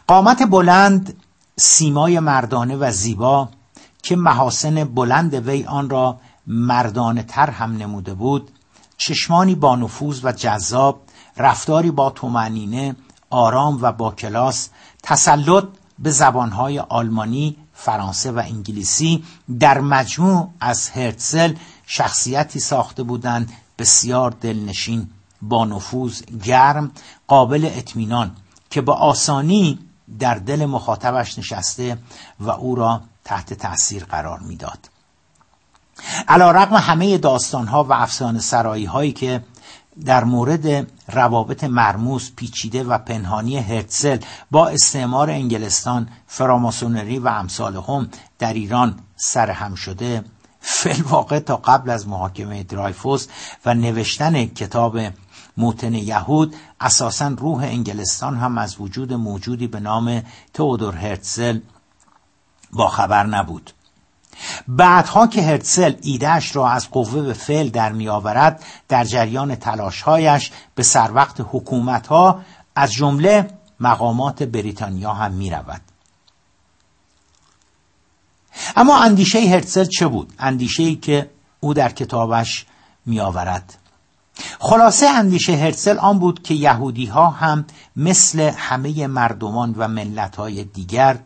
قامت بلند سیمای مردانه و زیبا که محاسن بلند وی آن را مردانه تر هم نموده بود چشمانی با نفوذ و جذاب رفتاری با تومنینه آرام و با کلاس تسلط به زبانهای آلمانی فرانسه و انگلیسی در مجموع از هرتزل شخصیتی ساخته بودند بسیار دلنشین با نفوذ گرم قابل اطمینان که با آسانی در دل مخاطبش نشسته و او را تحت تأثیر قرار می‌داد. علا رقم همه داستانها و افسانه سرایی هایی که در مورد روابط مرموز پیچیده و پنهانی هرتزل با استعمار انگلستان فراماسونری و امثال هم در ایران سرهم شده فلواقع تا قبل از محاکمه درایفوس و نوشتن کتاب موتن یهود اساسا روح انگلستان هم از وجود موجودی به نام تئودور هرتزل با خبر نبود بعدها که هرتزل ایدهش را از قوه به فعل در میآورد در جریان تلاشهایش به سر وقت حکومت ها از جمله مقامات بریتانیا هم می رود. اما اندیشه هرتزل چه بود؟ اندیشه ای که او در کتابش می آورد. خلاصه اندیشه هرتزل آن بود که یهودی ها هم مثل همه مردمان و ملت های دیگر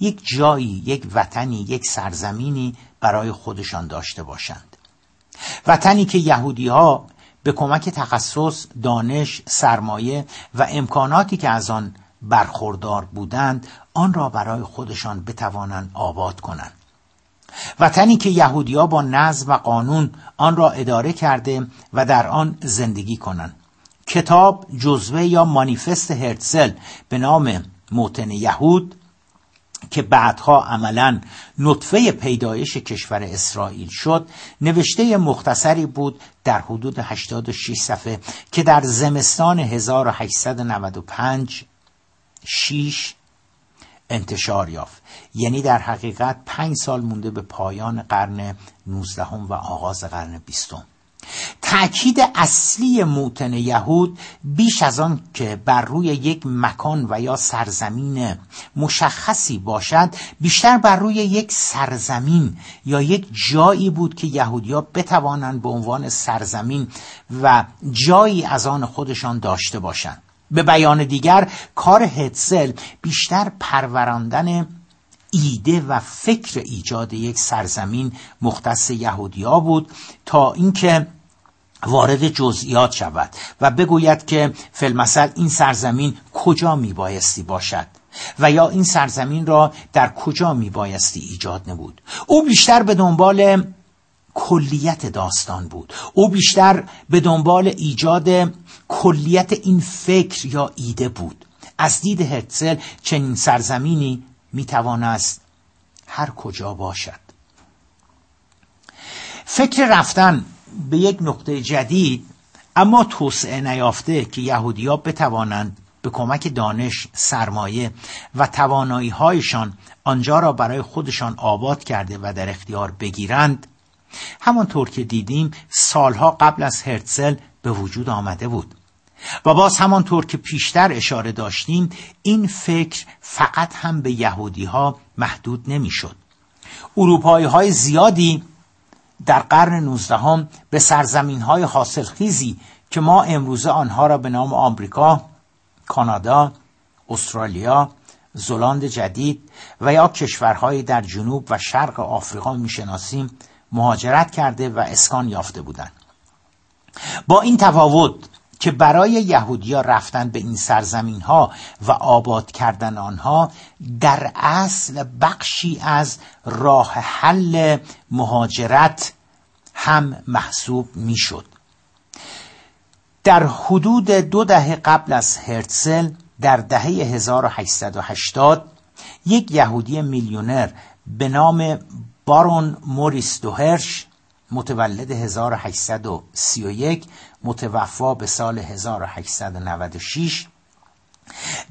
یک جایی یک وطنی یک سرزمینی برای خودشان داشته باشند وطنی که یهودی ها به کمک تخصص دانش سرمایه و امکاناتی که از آن برخوردار بودند آن را برای خودشان بتوانند آباد کنند وطنی که یهودیا با نظم و قانون آن را اداره کرده و در آن زندگی کنند. کتاب جزوه یا مانیفست هرتزل به نام موتن یهود که بعدها عملا نطفه پیدایش کشور اسرائیل شد نوشته مختصری بود در حدود 86 صفحه که در زمستان 1895 6 انتشار یافت. یعنی در حقیقت پنج سال مونده به پایان قرن 19 و آغاز قرن بیستم. تأکید اصلی موتن یهود بیش از آن که بر روی یک مکان و یا سرزمین مشخصی باشد بیشتر بر روی یک سرزمین یا یک جایی بود که یهودیا بتوانند به عنوان سرزمین و جایی از آن خودشان داشته باشند. به بیان دیگر کار هتسل بیشتر پروراندن ایده و فکر ایجاد یک سرزمین مختص یهودیا بود تا اینکه وارد جزئیات شود و بگوید که فلمسل این سرزمین کجا میبایستی باشد و یا این سرزمین را در کجا میبایستی ایجاد نبود. او بیشتر به دنبال کلیت داستان بود. او بیشتر به دنبال ایجاد کلیت این فکر یا ایده بود. از دید هرتزل چنین سرزمینی می‌توانست هر کجا باشد. فکر رفتن به یک نقطه جدید اما توسعه نیافته که یهودیا بتوانند به کمک دانش سرمایه و توانایی هایشان آنجا را برای خودشان آباد کرده و در اختیار بگیرند. همانطور که دیدیم سالها قبل از هرتزل به وجود آمده بود و باز همانطور که پیشتر اشاره داشتیم این فکر فقط هم به یهودی ها محدود نمی‌شد. اروپایی های زیادی در قرن نوزدهم به سرزمین های حاصلخیزی که ما امروزه آنها را به نام آمریکا، کانادا، استرالیا، زلاند جدید و یا کشورهایی در جنوب و شرق آفریقا می‌شناسیم مهاجرت کرده و اسکان یافته بودند با این تفاوت که برای یهودیا رفتن به این سرزمین ها و آباد کردن آنها در اصل بخشی از راه حل مهاجرت هم محسوب می‌شد. در حدود دو دهه قبل از هرتزل در دهه 1880 یک یهودی میلیونر به نام بارون موریس دوهرش متولد 1831 متوفا به سال 1896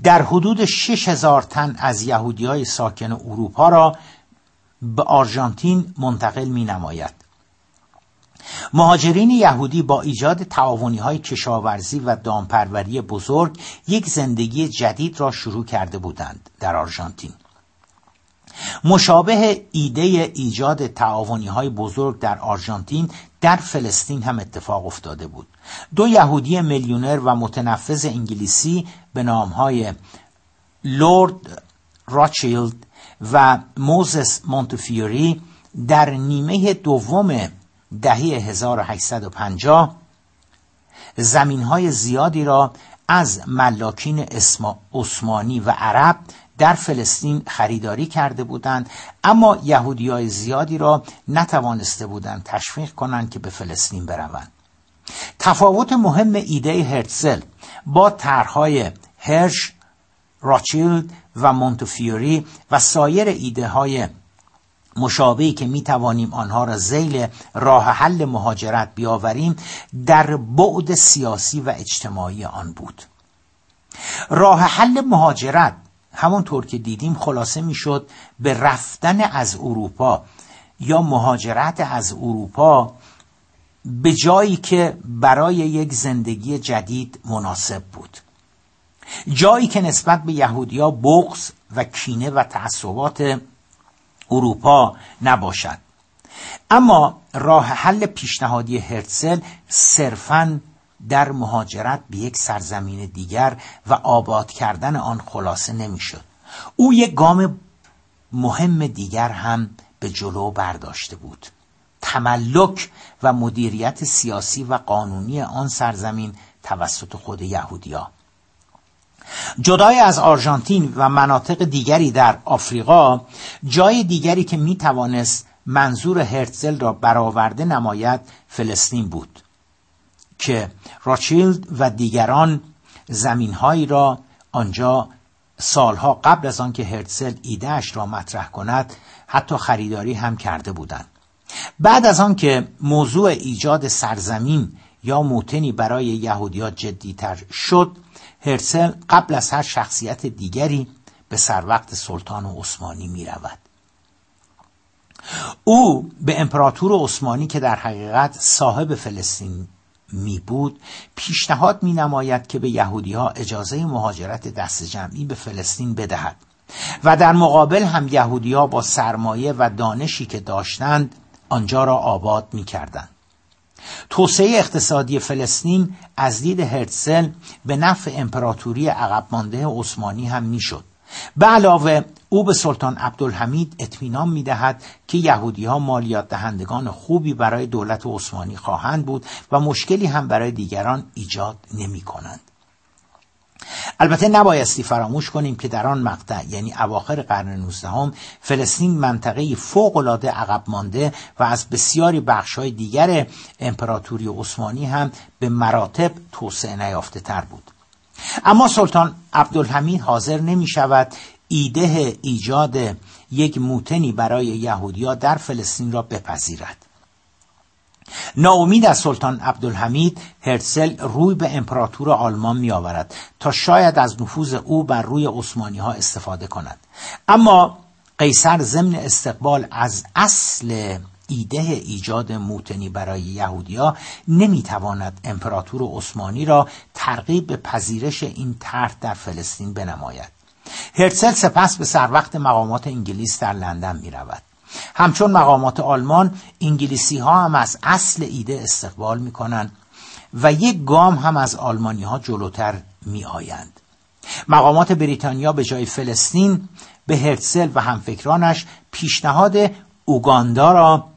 در حدود 6000 تن از یهودی های ساکن اروپا را به آرژانتین منتقل می نماید. مهاجرین یهودی با ایجاد تعاونی های کشاورزی و دامپروری بزرگ یک زندگی جدید را شروع کرده بودند در آرژانتین. مشابه ایده ایجاد تعاونی های بزرگ در آرژانتین در فلسطین هم اتفاق افتاده بود. دو یهودی میلیونر و متنفذ انگلیسی به نام های لورد راچیلد و موزس مونتفیوری در نیمه دوم دهه 1850 زمین های زیادی را از ملاکین عثمانی و عرب در فلسطین خریداری کرده بودند اما یهودی های زیادی را نتوانسته بودند تشویق کنند که به فلسطین بروند. تفاوت مهم ایده هرتزل با طرحهای هرش راچیلد و مونتوفیوری و سایر ایده های مشابهی که می توانیم آنها را زیل راه حل مهاجرت بیاوریم در بعد سیاسی و اجتماعی آن بود. راه حل مهاجرت همونطور که دیدیم خلاصه می‌شد به رفتن از اروپا یا مهاجرت از اروپا به جایی که برای یک زندگی جدید مناسب بود. جایی که نسبت به یهودیا بغض و کینه و تعصبات اروپا نباشد. اما راه حل پیشنهادی هرتزل صرفاً در مهاجرت به یک سرزمین دیگر و آباد کردن آن خلاصه نمی‌شد. او یک گام مهم دیگر هم به جلو برداشته بود. تملک و مدیریت سیاسی و قانونی آن سرزمین توسط خود یهودیا جدای از آرژانتین و مناطق دیگری در آفریقا جای دیگری که می توانست منظور هرتزل را برآورده نماید فلسطین بود. که راچیلد و دیگران زمینهایی را آنجا سالها قبل از آنکه هرتزل ایدهش را مطرح کند حتی خریداری هم کرده بودند بعد از آنکه موضوع ایجاد سرزمین یا موتنی برای یهودیات جدیتر شد هرسل قبل از هر شخصیت دیگری به سر وقت سلطان عثمانی می رود. او به امپراتور عثمانی که در حقیقت صاحب فلسطین می بود پیشنهاد می نماید که به یهودی ها اجازه مهاجرت دست جمعی به فلسطین بدهد و در مقابل هم یهودی ها با سرمایه و دانشی که داشتند آنجا را آباد می کردند. توسعه اقتصادی فلسطین از دید هرتزل به نفع امپراتوری عقب مانده عثمانی هم می‌شد به علاوه او به سلطان عبدالحمید اطمینان می‌دهد که یهودی ها مالیات دهندگان خوبی برای دولت عثمانی خواهند بود و مشکلی هم برای دیگران ایجاد نمی کنند. البته نبایستی فراموش کنیم که در آن مقطع یعنی اواخر قرن 19 فلسطین منطقه فوق العاده عقب مانده و از بسیاری بخشهای دیگر امپراتوری عثمانی هم به مراتب توسعه نیافته تر بود اما سلطان عبدالحمید حاضر نمی شود ایده ایجاد یک موتنی برای یهودیا در فلسطین را بپذیرد. ناامید از سلطان عبدالحمید هرسل روی به امپراتور آلمان می آورد تا شاید از نفوذ او بر روی عثمانی ها استفاده کند. اما قیصر ضمن استقبال از اصل ایده ایجاد موتنی برای یهودیا نمی‌تواند امپراتور عثمانی را ترغیب به پذیرش این طرح در فلسطین بنماید. هرسل سپس به سر وقت مقامات انگلیس در لندن می رود همچون مقامات آلمان انگلیسی ها هم از اصل ایده استقبال می کنند و یک گام هم از آلمانی ها جلوتر می آیند. مقامات بریتانیا به جای فلسطین به هرتزل و همفکرانش پیشنهاد اوگاندا را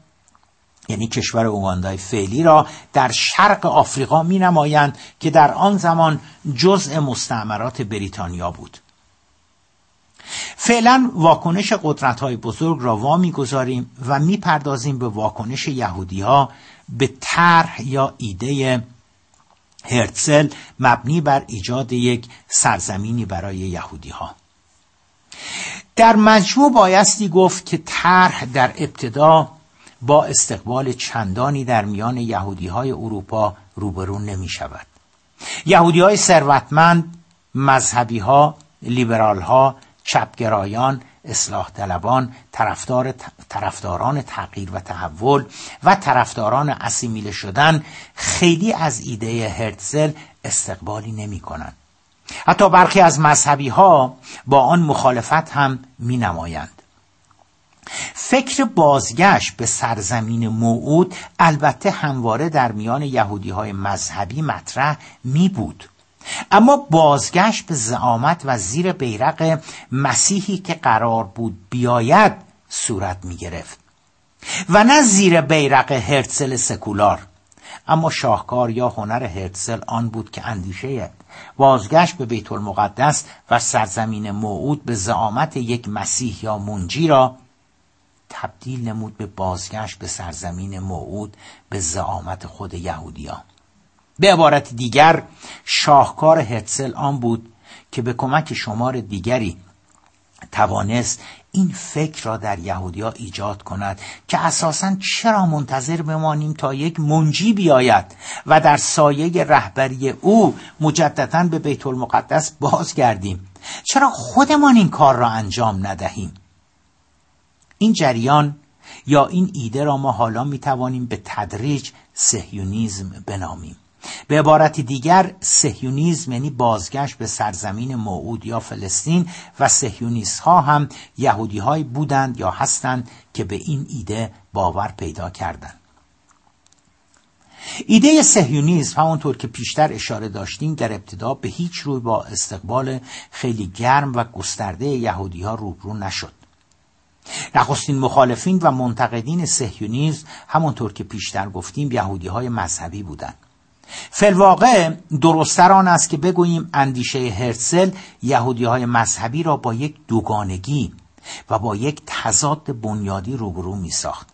یعنی کشور اوگاندای فعلی را در شرق آفریقا می نمایند که در آن زمان جزء مستعمرات بریتانیا بود فعلا واکنش قدرت های بزرگ را وا می‌گذاریم و می‌پردازیم به واکنش یهودی ها به طرح یا ایده هرتزل مبنی بر ایجاد یک سرزمینی برای یهودی ها در مجموع بایستی گفت که طرح در ابتدا با استقبال چندانی در میان یهودی های اروپا روبرو نمی شود یهودی های ثروتمند مذهبی ها لیبرال ها چپگرایان اصلاح طلبان طرفدار طرفداران تغییر و تحول و طرفداران اسیمیله شدن خیلی از ایده هرتزل استقبالی نمی کنند. حتی برخی از مذهبی ها با آن مخالفت هم می نمایند. فکر بازگشت به سرزمین موعود البته همواره در میان یهودی های مذهبی مطرح می بود اما بازگشت به زعامت و زیر بیرق مسیحی که قرار بود بیاید صورت می گرفت و نه زیر بیرق هرتزل سکولار. اما شاهکار یا هنر هرتزل آن بود که اندیشه بازگشت به بیت المقدس و سرزمین موعود به زعامت یک مسیح یا منجی را تبدیل نمود به بازگشت به سرزمین موعود به زعامت خود یهودیان. به عبارت دیگر شاهکار هرتزل آن بود که به کمک شمار دیگری توانست این فکر را در یهودیا ایجاد کند که اساسا چرا منتظر بمانیم تا یک منجی بیاید و در سایه رهبری او مجددا به بیت المقدس بازگردیم. چرا خودمان این کار را انجام ندهیم؟ این جریان یا این ایده را ما حالا می توانیم به تدریج سهیونیزم بنامیم. به عبارت دیگر سهیونیزم یعنی بازگشت به سرزمین موعود یا فلسطین و سهیونیست ها هم یهودی های بودند یا هستند که به این ایده باور پیدا کردند. ایده سهیونیزم همونطور که پیشتر اشاره داشتیم در ابتدا به هیچ روی با استقبال خیلی گرم و گسترده یهودی ها روبرو نشد. نخستین مخالفین و منتقدین سهیونیزم همونطور که پیشتر گفتیم یهودی های مذهبی بودند. فلواقع درستر آن است که بگوییم اندیشه هرسل یهودی های مذهبی را با یک دوگانگی و با یک تضاد بنیادی روبرو می ساخت.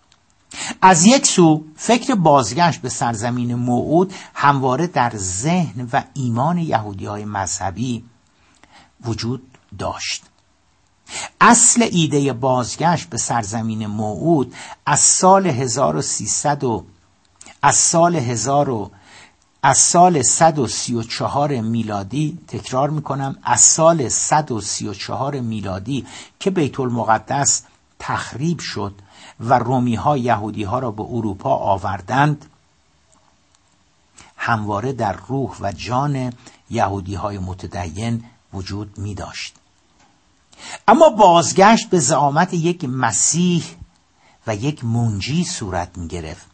از یک سو فکر بازگشت به سرزمین موعود همواره در ذهن و ایمان یهودی های مذهبی وجود داشت اصل ایده بازگشت به سرزمین موعود از سال 1300 و از سال 1000 از سال 134 میلادی تکرار می‌کنم از سال 134 میلادی که بیت المقدس تخریب شد و رومی ها یهودی ها را به اروپا آوردند همواره در روح و جان یهودی های متدین وجود می داشت. اما بازگشت به زعامت یک مسیح و یک منجی صورت می گرفت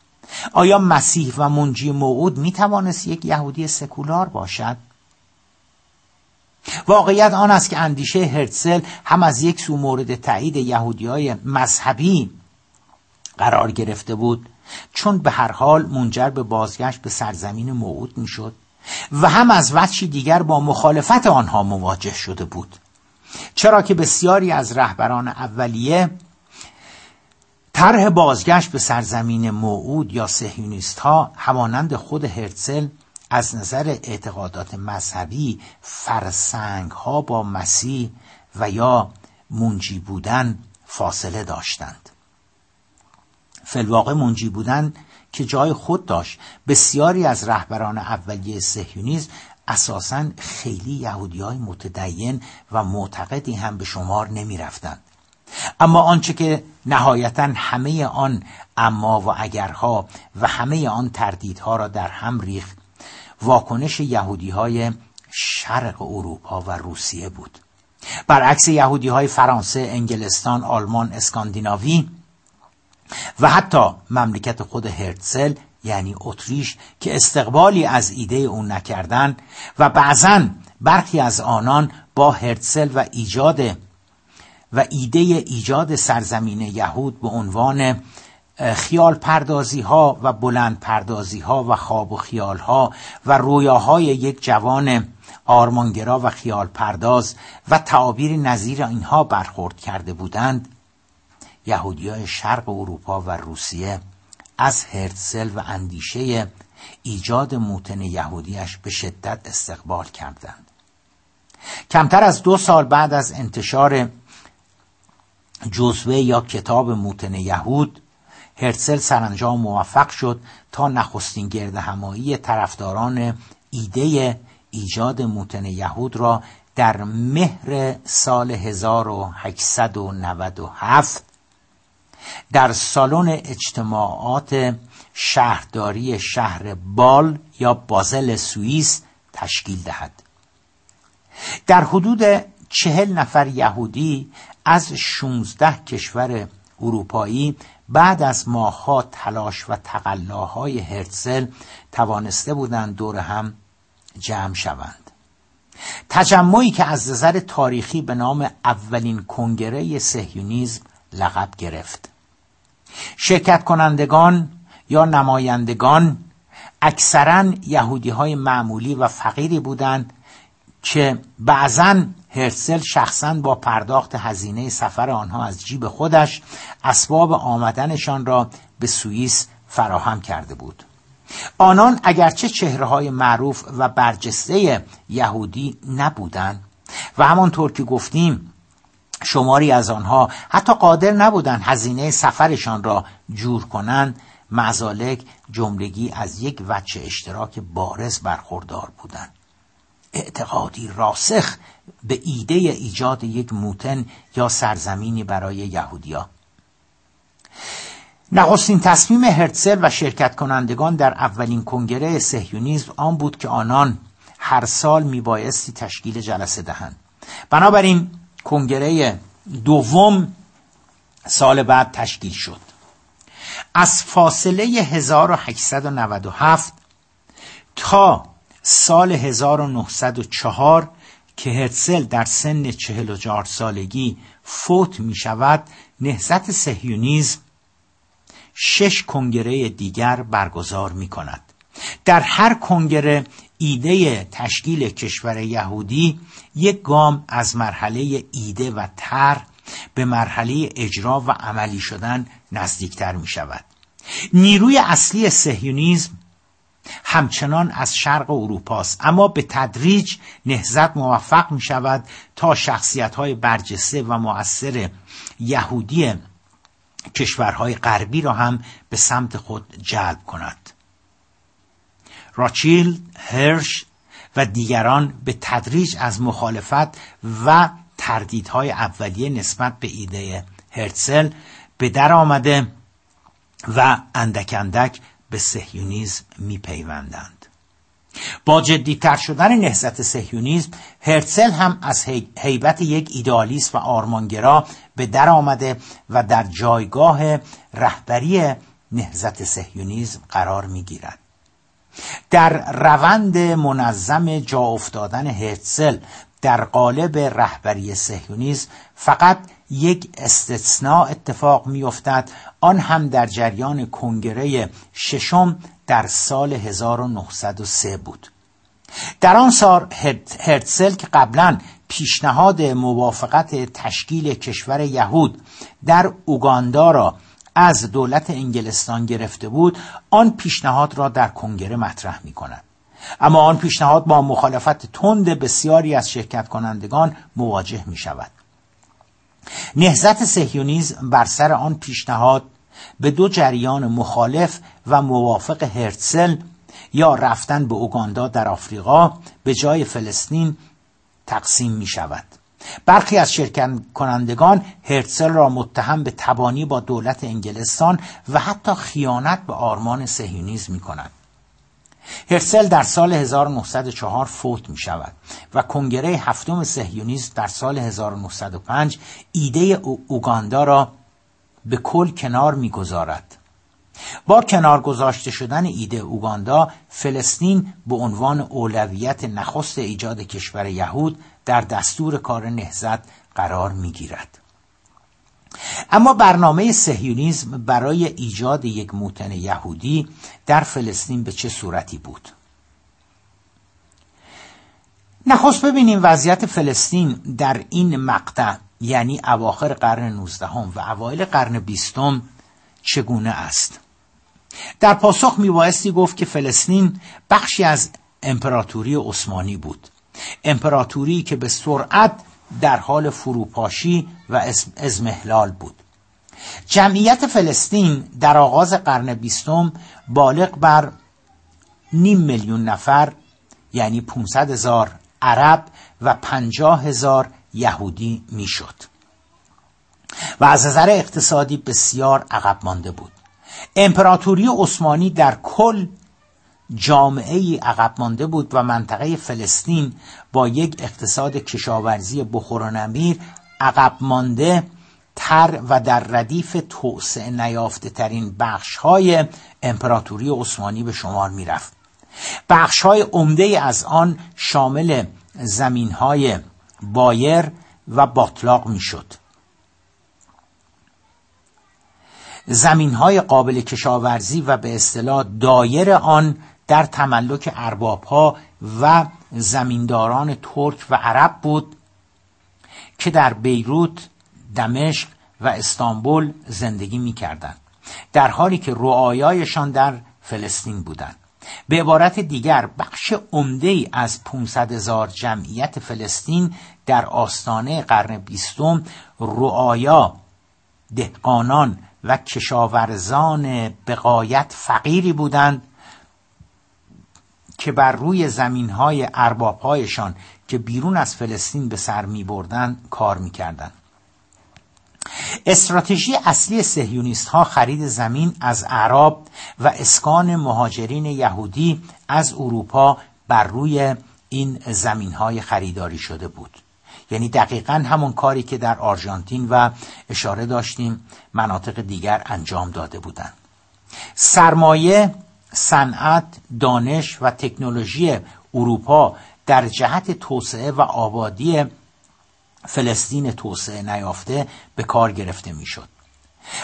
آیا مسیح و منجی موعود می توانست یک یهودی سکولار باشد؟ واقعیت آن است که اندیشه هرتزل هم از یک سو مورد تایید یهودی های مذهبی قرار گرفته بود چون به هر حال منجر به بازگشت به سرزمین موعود می‌شد و هم از وجهی دیگر با مخالفت آنها مواجه شده بود چرا که بسیاری از رهبران اولیه طرح بازگشت به سرزمین موعود یا سهیونیست ها همانند خود هرتزل از نظر اعتقادات مذهبی فرسنگ ها با مسیح و یا منجی بودن فاصله داشتند فلواقع منجی بودن که جای خود داشت بسیاری از رهبران اولیه سهیونیزم اساسا خیلی یهودی های متدین و معتقدی هم به شمار نمی رفتند. اما آنچه که نهایتا همه آن اما و اگرها و همه آن تردیدها را در هم ریخت واکنش یهودی های شرق اروپا و روسیه بود. برعکس یهودی های فرانسه، انگلستان، آلمان، اسکاندیناوی و حتی مملکت خود هرتزل یعنی اتریش که استقبالی از ایده او نکردند و بعضا برخی از آنان با هرتزل و ایجاد و ایده ایجاد سرزمین یهود به عنوان خیال پردازی ها و بلند پردازی ها و خواب و خیال ها و رویاهای یک جوان آرمانگرا و خیال پرداز و تعابیر نظیر اینها برخورد کرده بودند یهودی های شرق اروپا و روسیه از هرتزل و اندیشه ایجاد موتن یهودیش به شدت استقبال کردند. کمتر از دو سال بعد از انتشار جزوه یا کتاب موتن یهود هرسل سرانجام موفق شد تا نخستین گرد همایی طرفداران ایده ایجاد موتن یهود را در مهر سال 1897 در سالن اجتماعات شهرداری شهر بال یا بازل سوئیس تشکیل دهد. در حدود چهل نفر یهودی از 16 کشور اروپایی بعد از ماهها تلاش و تقلاهای هرتزل توانسته بودند دور هم جمع شوند. تجمعی که از نظر تاریخی به نام اولین کنگره سهیونیزم لقب گرفت. شرکت کنندگان یا نمایندگان اکثرا یهودی های معمولی و فقیری بودند که بعضا هرسل شخصا با پرداخت هزینه سفر آنها از جیب خودش اسباب آمدنشان را به سوئیس فراهم کرده بود. آنان اگرچه چهره های معروف و برجسته یهودی نبودند و همانطور که گفتیم شماری از آنها حتی قادر نبودند هزینه سفرشان را جور کنند مزالک جملگی از یک وجه اشتراک بارز برخوردار بودند. اعتقادی راسخ به ایده ایجاد یک موتن یا سرزمینی برای یهودیا. نخستین تصمیم هرتزل و شرکت کنندگان در اولین کنگره سهیونیزم آن بود که آنان هر سال میبایستی تشکیل جلسه دهند. بنابراین کنگره دوم سال بعد تشکیل شد. از فاصله 1897 تا سال 1904 که هرتزل در سن 44 سالگی فوت می شود نهزت سهیونیزم شش کنگره دیگر برگزار می کند در هر کنگره ایده تشکیل کشور یهودی یک گام از مرحله ایده و تر به مرحله اجرا و عملی شدن نزدیکتر می شود نیروی اصلی سهیونیزم همچنان از شرق اروپاست. اما به تدریج نهزت موفق می شود تا شخصیت های برجسته و مؤثر یهودی کشورهای غربی را هم به سمت خود جلب کند. راچیل، هرش و دیگران به تدریج از مخالفت و تردیدهای اولیه نسبت به ایده هرتزل به در آمده و اندک اندک به سهیونیزم میپیوندند. با جدیتر شدن نهضت سهیونیزم هرتزل هم از حیبت یک ایدالیست و آرمانگرا به در آمده و در جایگاه رهبری نهضت سهیونیزم قرار می‌گیرد. در روند منظم جا افتادن هرتزل در قالب رهبری سهیونیزم فقط یک استثناء اتفاق میافتد. آن هم در جریان کنگره ششم در سال 1903 بود. در آن سال هرتزل که قبلا پیشنهاد موافقت تشکیل کشور یهود در اوگاندا را از دولت انگلستان گرفته بود آن پیشنهاد را در کنگره مطرح می کند اما آن پیشنهاد با مخالفت تند بسیاری از شرکت کنندگان مواجه می شود نهزت سهیونیزم بر سر آن پیشنهاد به دو جریان مخالف و موافق هرتسل یا رفتن به اوگاندا در آفریقا به جای فلسطین تقسیم می شود برخی از شرکت کنندگان هرتسل را متهم به تبانی با دولت انگلستان و حتی خیانت به آرمان سهیونیزم می کنند هرسل در سال 1904 فوت می شود و کنگره هفتم سهیونیزم در سال 1905 ایده اوگاندا را به کل کنار می‌گذارد با کنار گذاشته شدن ایده اوگاندا فلسطین به عنوان اولویت نخست ایجاد کشور یهود در دستور کار نهزت قرار می گیرد. اما برنامه سهیونیزم برای ایجاد یک موتن یهودی در فلسطین به چه صورتی بود؟ نخست ببینیم وضعیت فلسطین در این مقطع یعنی اواخر قرن 19 و اوایل قرن بیستم چگونه است؟ در پاسخ میبایستی گفت که فلسطین بخشی از امپراتوری عثمانی بود. امپراتوری که به سرعت در حال فروپاشی و ازمهلال بود. جمعیت فلسطین در آغاز قرن بیستم بالغ بر نیم میلیون نفر یعنی 500 هزار عرب و پنجاه هزار یهودی می‌شد. و از نظر اقتصادی بسیار عقب مانده بود. امپراتوری عثمانی در کل جامعه عقب مانده بود و منطقه فلسطین با یک اقتصاد کشاورزی بخور و نمیر عقب مانده تر و در ردیف توسعه نیافته ترین بخش های امپراتوری عثمانی به شمار می رفت. بخش های عمده از آن شامل زمین های بایر و باطلاق می شد. زمین های قابل کشاورزی و به اصطلاح دایر آن در تملک ارباب ها و زمینداران ترک و عرب بود که در بیروت، دمشق و استانبول زندگی می کردن. در حالی که رعایایشان در فلسطین بودند. به عبارت دیگر بخش عمده ای از 500 هزار جمعیت فلسطین در آستانه قرن بیستم رعایا دهقانان و کشاورزان بقایت فقیری بودند که بر روی زمین های اربابهایشان که بیرون از فلسطین به سر می بردن کار می کردن. استراتژی اصلی سهیونیست ها خرید زمین از اعراب و اسکان مهاجرین یهودی از اروپا بر روی این زمین های خریداری شده بود یعنی دقیقا همون کاری که در آرژانتین و اشاره داشتیم مناطق دیگر انجام داده بودند سرمایه صنعت دانش و تکنولوژی اروپا در جهت توسعه و آبادی فلسطین توسعه نیافته به کار گرفته می‌شد.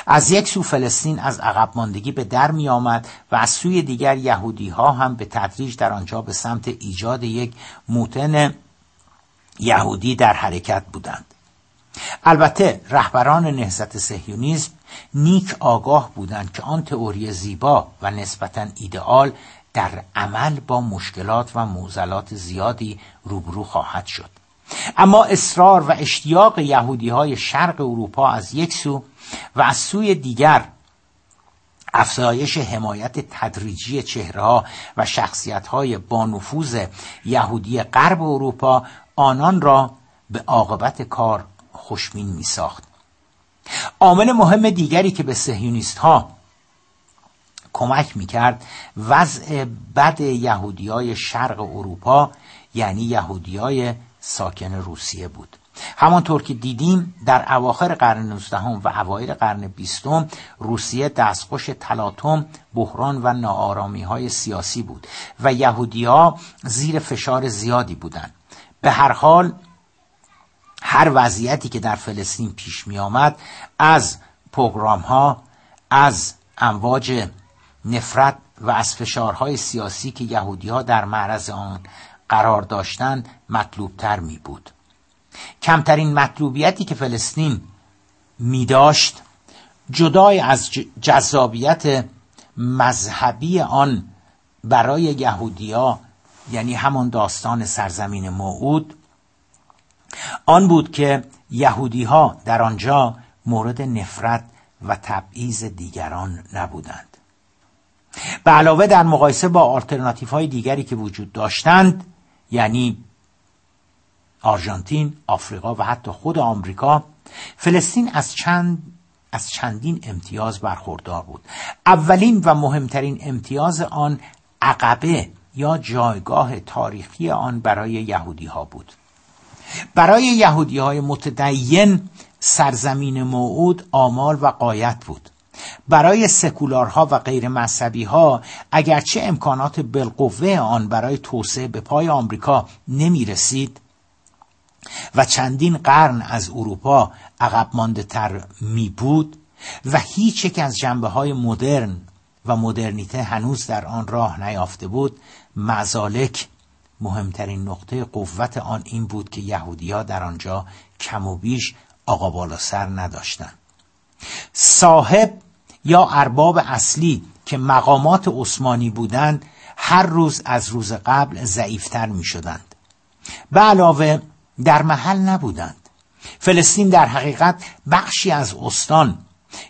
از یک سو فلسطین از عقب ماندگی به در می آمد و از سوی دیگر یهودی ها هم به تدریج در آنجا به سمت ایجاد یک موتن یهودی در حرکت بودند البته رهبران نهضت سهیونیسم نیک آگاه بودند که آن تئوری زیبا و نسبتا ایدئال در عمل با مشکلات و موزلات زیادی روبرو خواهد شد. اما اصرار و اشتیاق یهودی های شرق اروپا از یک سو و از سوی دیگر افزایش حمایت تدریجی چهره و شخصیت های با نفوذ یهودی غرب اروپا آنان را به عاقبت کار خوشمین می ساخت عامل مهم دیگری که به سهیونیست ها کمک می کرد وضع بد یهودی های شرق اروپا یعنی یهودی های ساکن روسیه بود همانطور که دیدیم در اواخر قرن 19 و اوایل قرن 20 روسیه دستخوش تلاطم، بحران و ناآرامی های سیاسی بود و یهودی ها زیر فشار زیادی بودند. به هر حال هر وضعیتی که در فلسطین پیش می آمد از پروگرام ها از امواج نفرت و از فشارهای سیاسی که یهودی ها در معرض آن قرار داشتند مطلوبتر می بود کمترین مطلوبیتی که فلسطین می داشت جدای از جذابیت مذهبی آن برای یهودیا یعنی همان داستان سرزمین موعود آن بود که یهودی ها در آنجا مورد نفرت و تبعیض دیگران نبودند. به علاوه در مقایسه با آلترناتیف های دیگری که وجود داشتند یعنی آرژانتین، آفریقا و حتی خود آمریکا فلسطین از چند از چندین امتیاز برخوردار بود. اولین و مهمترین امتیاز آن عقبه یا جایگاه تاریخی آن برای یهودی ها بود. برای یهودی های متدین سرزمین موعود آمال و قایت بود. برای سکولارها و غیر مذهبی ها اگرچه امکانات بالقوه آن برای توسعه به پای آمریکا نمی رسید و چندین قرن از اروپا عقب مانده تر می بود و هیچ یک از جنبه های مدرن و مدرنیته هنوز در آن راه نیافته بود مزالک مهمترین نقطه قوت آن این بود که یهودیا در آنجا کم و بیش آقا بالا سر نداشتند. صاحب یا ارباب اصلی که مقامات عثمانی بودند هر روز از روز قبل ضعیفتر می شدند به علاوه در محل نبودند. فلسطین در حقیقت بخشی از استان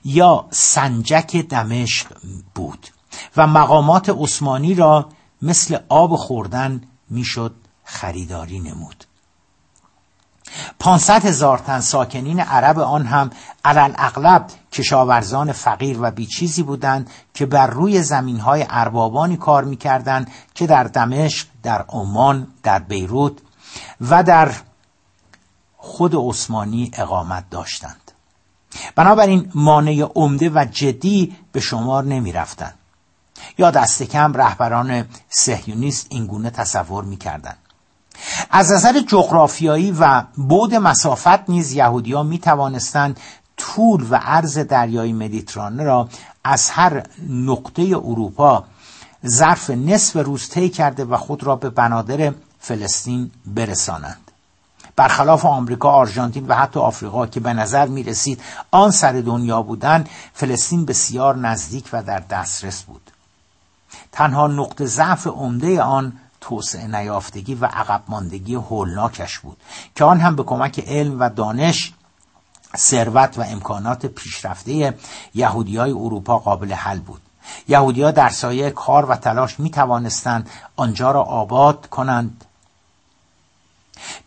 یا سنجک دمشق بود و مقامات عثمانی را مثل آب خوردن می‌شد خریداری نمود پانصد هزار تن ساکنین عرب آن هم علل اغلب کشاورزان فقیر و بیچیزی بودند که بر روی زمین های اربابانی کار می‌کردند که در دمشق، در عمان، در بیروت و در خود عثمانی اقامت داشتند بنابراین مانع عمده و جدی به شمار نمی رفتن. یا دست کم رهبران سهیونیست اینگونه تصور می کردن. از نظر جغرافیایی و بود مسافت نیز یهودیان می توانستند طول و عرض دریای مدیترانه را از هر نقطه اروپا ظرف نصف روز طی کرده و خود را به بنادر فلسطین برسانند برخلاف آمریکا، آرژانتین و حتی آفریقا که به نظر می رسید آن سر دنیا بودند فلسطین بسیار نزدیک و در دسترس بود تنها نقطه ضعف عمده آن توسعه نیافتگی و عقب ماندگی هولناکش بود که آن هم به کمک علم و دانش ثروت و امکانات پیشرفته یهودی های اروپا قابل حل بود. یهودی ها در سایه کار و تلاش می توانستند آنجا را آباد کنند.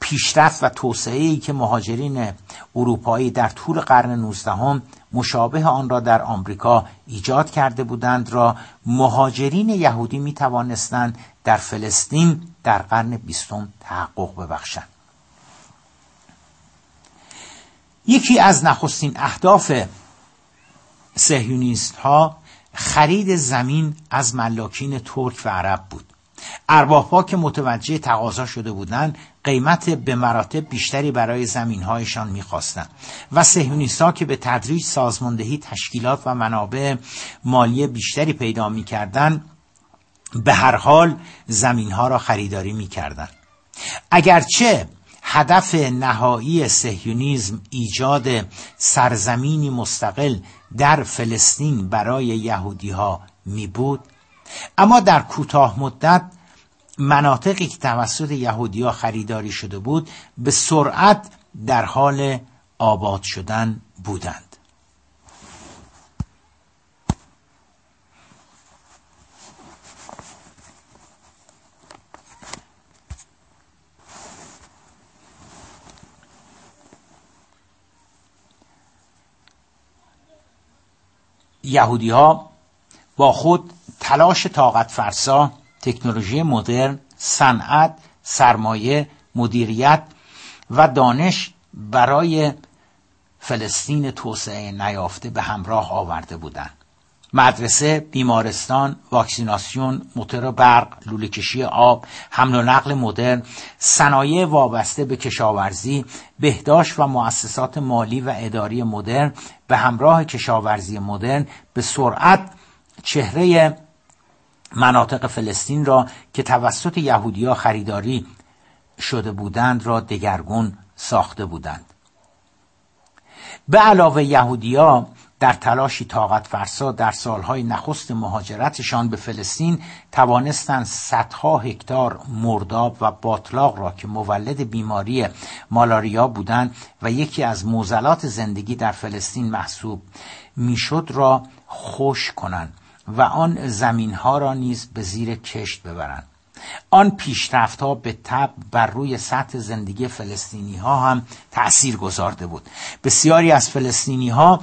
پیشرفت و توسعه ای که مهاجرین اروپایی در طول قرن 19 مشابه آن را در آمریکا ایجاد کرده بودند را مهاجرین یهودی می توانستند در فلسطین در قرن بیستم تحقق ببخشند. یکی از نخستین اهداف سهیونیست ها خرید زمین از ملاکین ترک و عرب بود. اربابها که متوجه تقاضا شده بودند قیمت به مراتب بیشتری برای زمینهایشان می‌خواستند و سهیونیستا که به تدریج سازماندهی تشکیلات و منابع مالی بیشتری پیدا می‌کردند به هر حال زمینها را خریداری می‌کردند. اگرچه هدف نهایی سهیونیزم ایجاد سرزمینی مستقل در فلسطین برای یهودی ها می بود اما در کوتاه مدت مناطقی که توسط یهودیا خریداری شده بود به سرعت در حال آباد شدن بودند. یهودی ها با خود تلاش طاقت فرسا تکنولوژی مدرن صنعت سرمایه مدیریت و دانش برای فلسطین توسعه نیافته به همراه آورده بودند. مدرسه، بیمارستان، واکسیناسیون، موتور برق، لوله کشی آب، حمل و نقل مدرن، صنایع وابسته به کشاورزی، بهداشت و مؤسسات مالی و اداری مدرن به همراه کشاورزی مدرن به سرعت چهره مناطق فلسطین را که توسط یهودیا خریداری شده بودند را دگرگون ساخته بودند. به علاوه یهودیا در تلاشی طاقت فرسا در سالهای نخست مهاجرتشان به فلسطین توانستند صدها هکتار مرداب و باطلاق را که مولد بیماری مالاریا بودند و یکی از موزلات زندگی در فلسطین محسوب می‌شد را خوش کنند. و آن زمین ها را نیز به زیر کشت ببرند. آن پیشرفت ها به تب بر روی سطح زندگی فلسطینی ها هم تأثیر گذارده بود. بسیاری از فلسطینی ها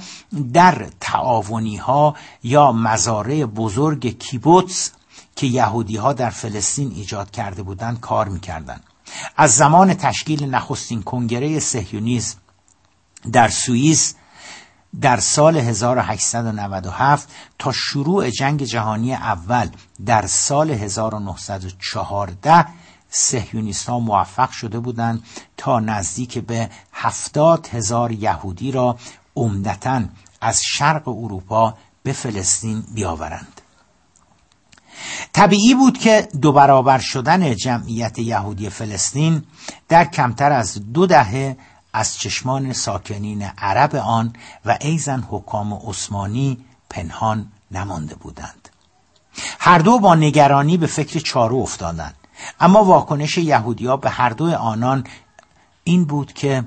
در تعاونی ها یا مزارع بزرگ کیبوتس که یهودی ها در فلسطین ایجاد کرده بودند کار می‌کردند. از زمان تشکیل نخستین کنگره سهیونیزم در سوئیس در سال 1897 تا شروع جنگ جهانی اول در سال 1914 سهیونیست ها موفق شده بودند تا نزدیک به هفتاد هزار یهودی را عمدتا از شرق اروپا به فلسطین بیاورند. طبیعی بود که دو برابر شدن جمعیت یهودی فلسطین در کمتر از دو دهه از چشمان ساکنین عرب آن و ایزن حکام عثمانی پنهان نمانده بودند. هر دو با نگرانی به فکر چارو افتادند. اما واکنش یهودیا به هر دو آنان این بود که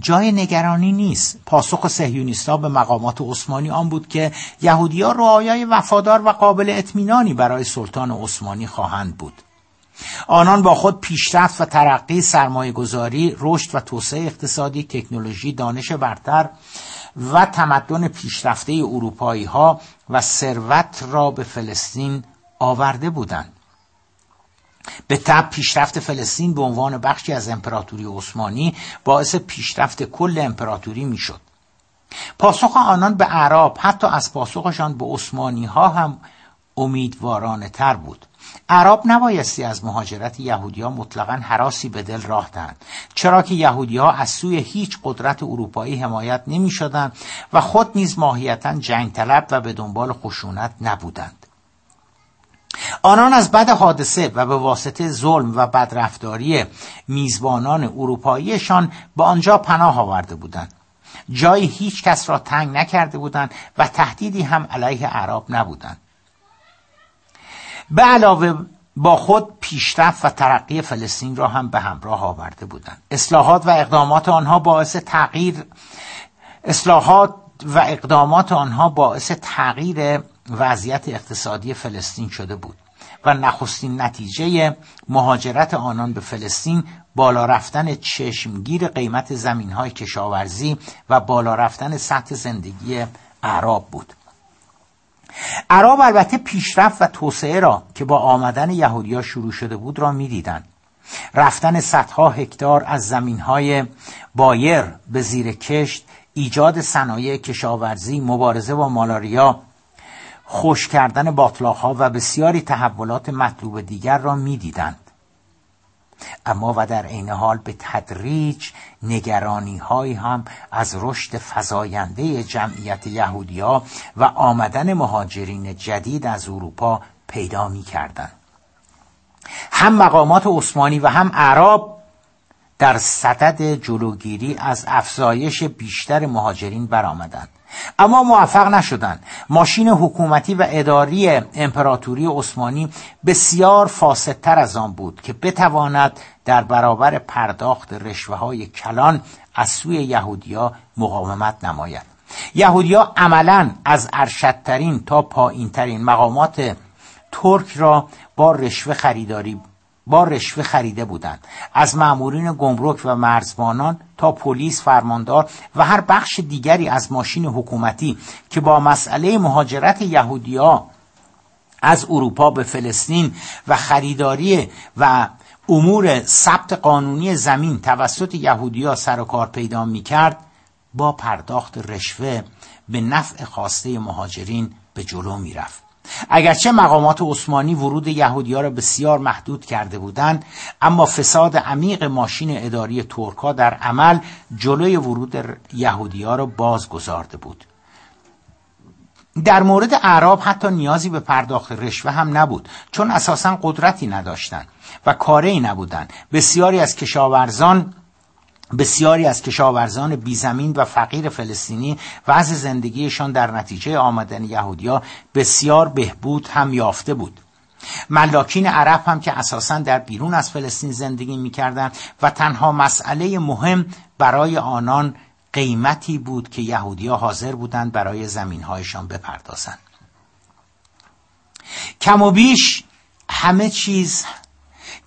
جای نگرانی نیست. پاسخ سهیونیستا به مقامات عثمانی آن بود که یهودی ها رعایای وفادار و قابل اطمینانی برای سلطان عثمانی خواهند بود. آنان با خود پیشرفت و ترقی سرمایه گذاری رشد و توسعه اقتصادی تکنولوژی دانش برتر و تمدن پیشرفته اروپایی ها و ثروت را به فلسطین آورده بودند. به تب پیشرفت فلسطین به عنوان بخشی از امپراتوری عثمانی باعث پیشرفت کل امپراتوری می‌شد. پاسخ آنان به عرب حتی از پاسخشان به عثمانی ها هم امیدوارانه تر بود. عرب نبایستی از مهاجرت یهودی ها مطلقا حراسی به دل راه دهند. چرا که یهودی ها از سوی هیچ قدرت اروپایی حمایت نمی شدند و خود نیز ماهیتا جنگ طلب و به دنبال خشونت نبودند. آنان از بد حادثه و به واسطه ظلم و بدرفتاری میزبانان اروپاییشان به آنجا پناه آورده بودند. جایی هیچ کس را تنگ نکرده بودند و تهدیدی هم علیه عرب نبودند. به علاوه با خود پیشرفت و ترقی فلسطین را هم به همراه آورده بودند. اصلاحات و اقدامات آنها باعث تغییر اصلاحات و اقدامات آنها باعث تغییر وضعیت اقتصادی فلسطین شده بود و نخستین نتیجه مهاجرت آنان به فلسطین بالا رفتن چشمگیر قیمت زمین های کشاورزی و بالا رفتن سطح زندگی اعراب بود. عرب البته پیشرفت و توسعه را که با آمدن یهودیا شروع شده بود را می‌دیدند. رفتن صدها هکتار از زمین های بایر به زیر کشت ایجاد صنایع کشاورزی مبارزه با مالاریا خوش کردن ها و بسیاری تحولات مطلوب دیگر را می‌دیدند. اما و در عین حال به تدریج نگرانی های هم از رشد فزاینده جمعیت یهودیا و آمدن مهاجرین جدید از اروپا پیدا می کردن. هم مقامات عثمانی و هم عرب در صدد جلوگیری از افزایش بیشتر مهاجرین برآمدند اما موفق نشدند ماشین حکومتی و اداری امپراتوری عثمانی بسیار فاسدتر از آن بود که بتواند در برابر پرداخت رشوه های کلان از سوی یهودیا مقاومت نماید. یهودیا عملا از ارشدترین تا پایینترین مقامات ترک را با رشوه خریداری با رشوه خریده بودند از مأمورین گمرک و مرزبانان تا پلیس فرماندار و هر بخش دیگری از ماشین حکومتی که با مسئله مهاجرت یهودیا از اروپا به فلسطین و خریداری و امور ثبت قانونی زمین توسط یهودیا سر و کار پیدا می کرد با پرداخت رشوه به نفع خواسته مهاجرین به جلو می رفت. اگرچه مقامات عثمانی ورود یهودی را بسیار محدود کرده بودند اما فساد عمیق ماشین اداری ترکا در عمل جلوی ورود یهودی را باز گذارده بود. در مورد اعراب حتی نیازی به پرداخت رشوه هم نبود چون اساسا قدرتی نداشتند و کاری نبودند. بسیاری از کشاورزان بسیاری از کشاورزان بیزمین و فقیر فلسطینی وضع زندگیشان در نتیجه آمدن یهودیا بسیار بهبود هم یافته بود. ملاکین عرب هم که اساسا در بیرون از فلسطین زندگی می‌کردند و تنها مسئله مهم برای آنان قیمتی بود که یهودیا حاضر بودند برای زمینهایشان بپردازند. کم و بیش همه چیز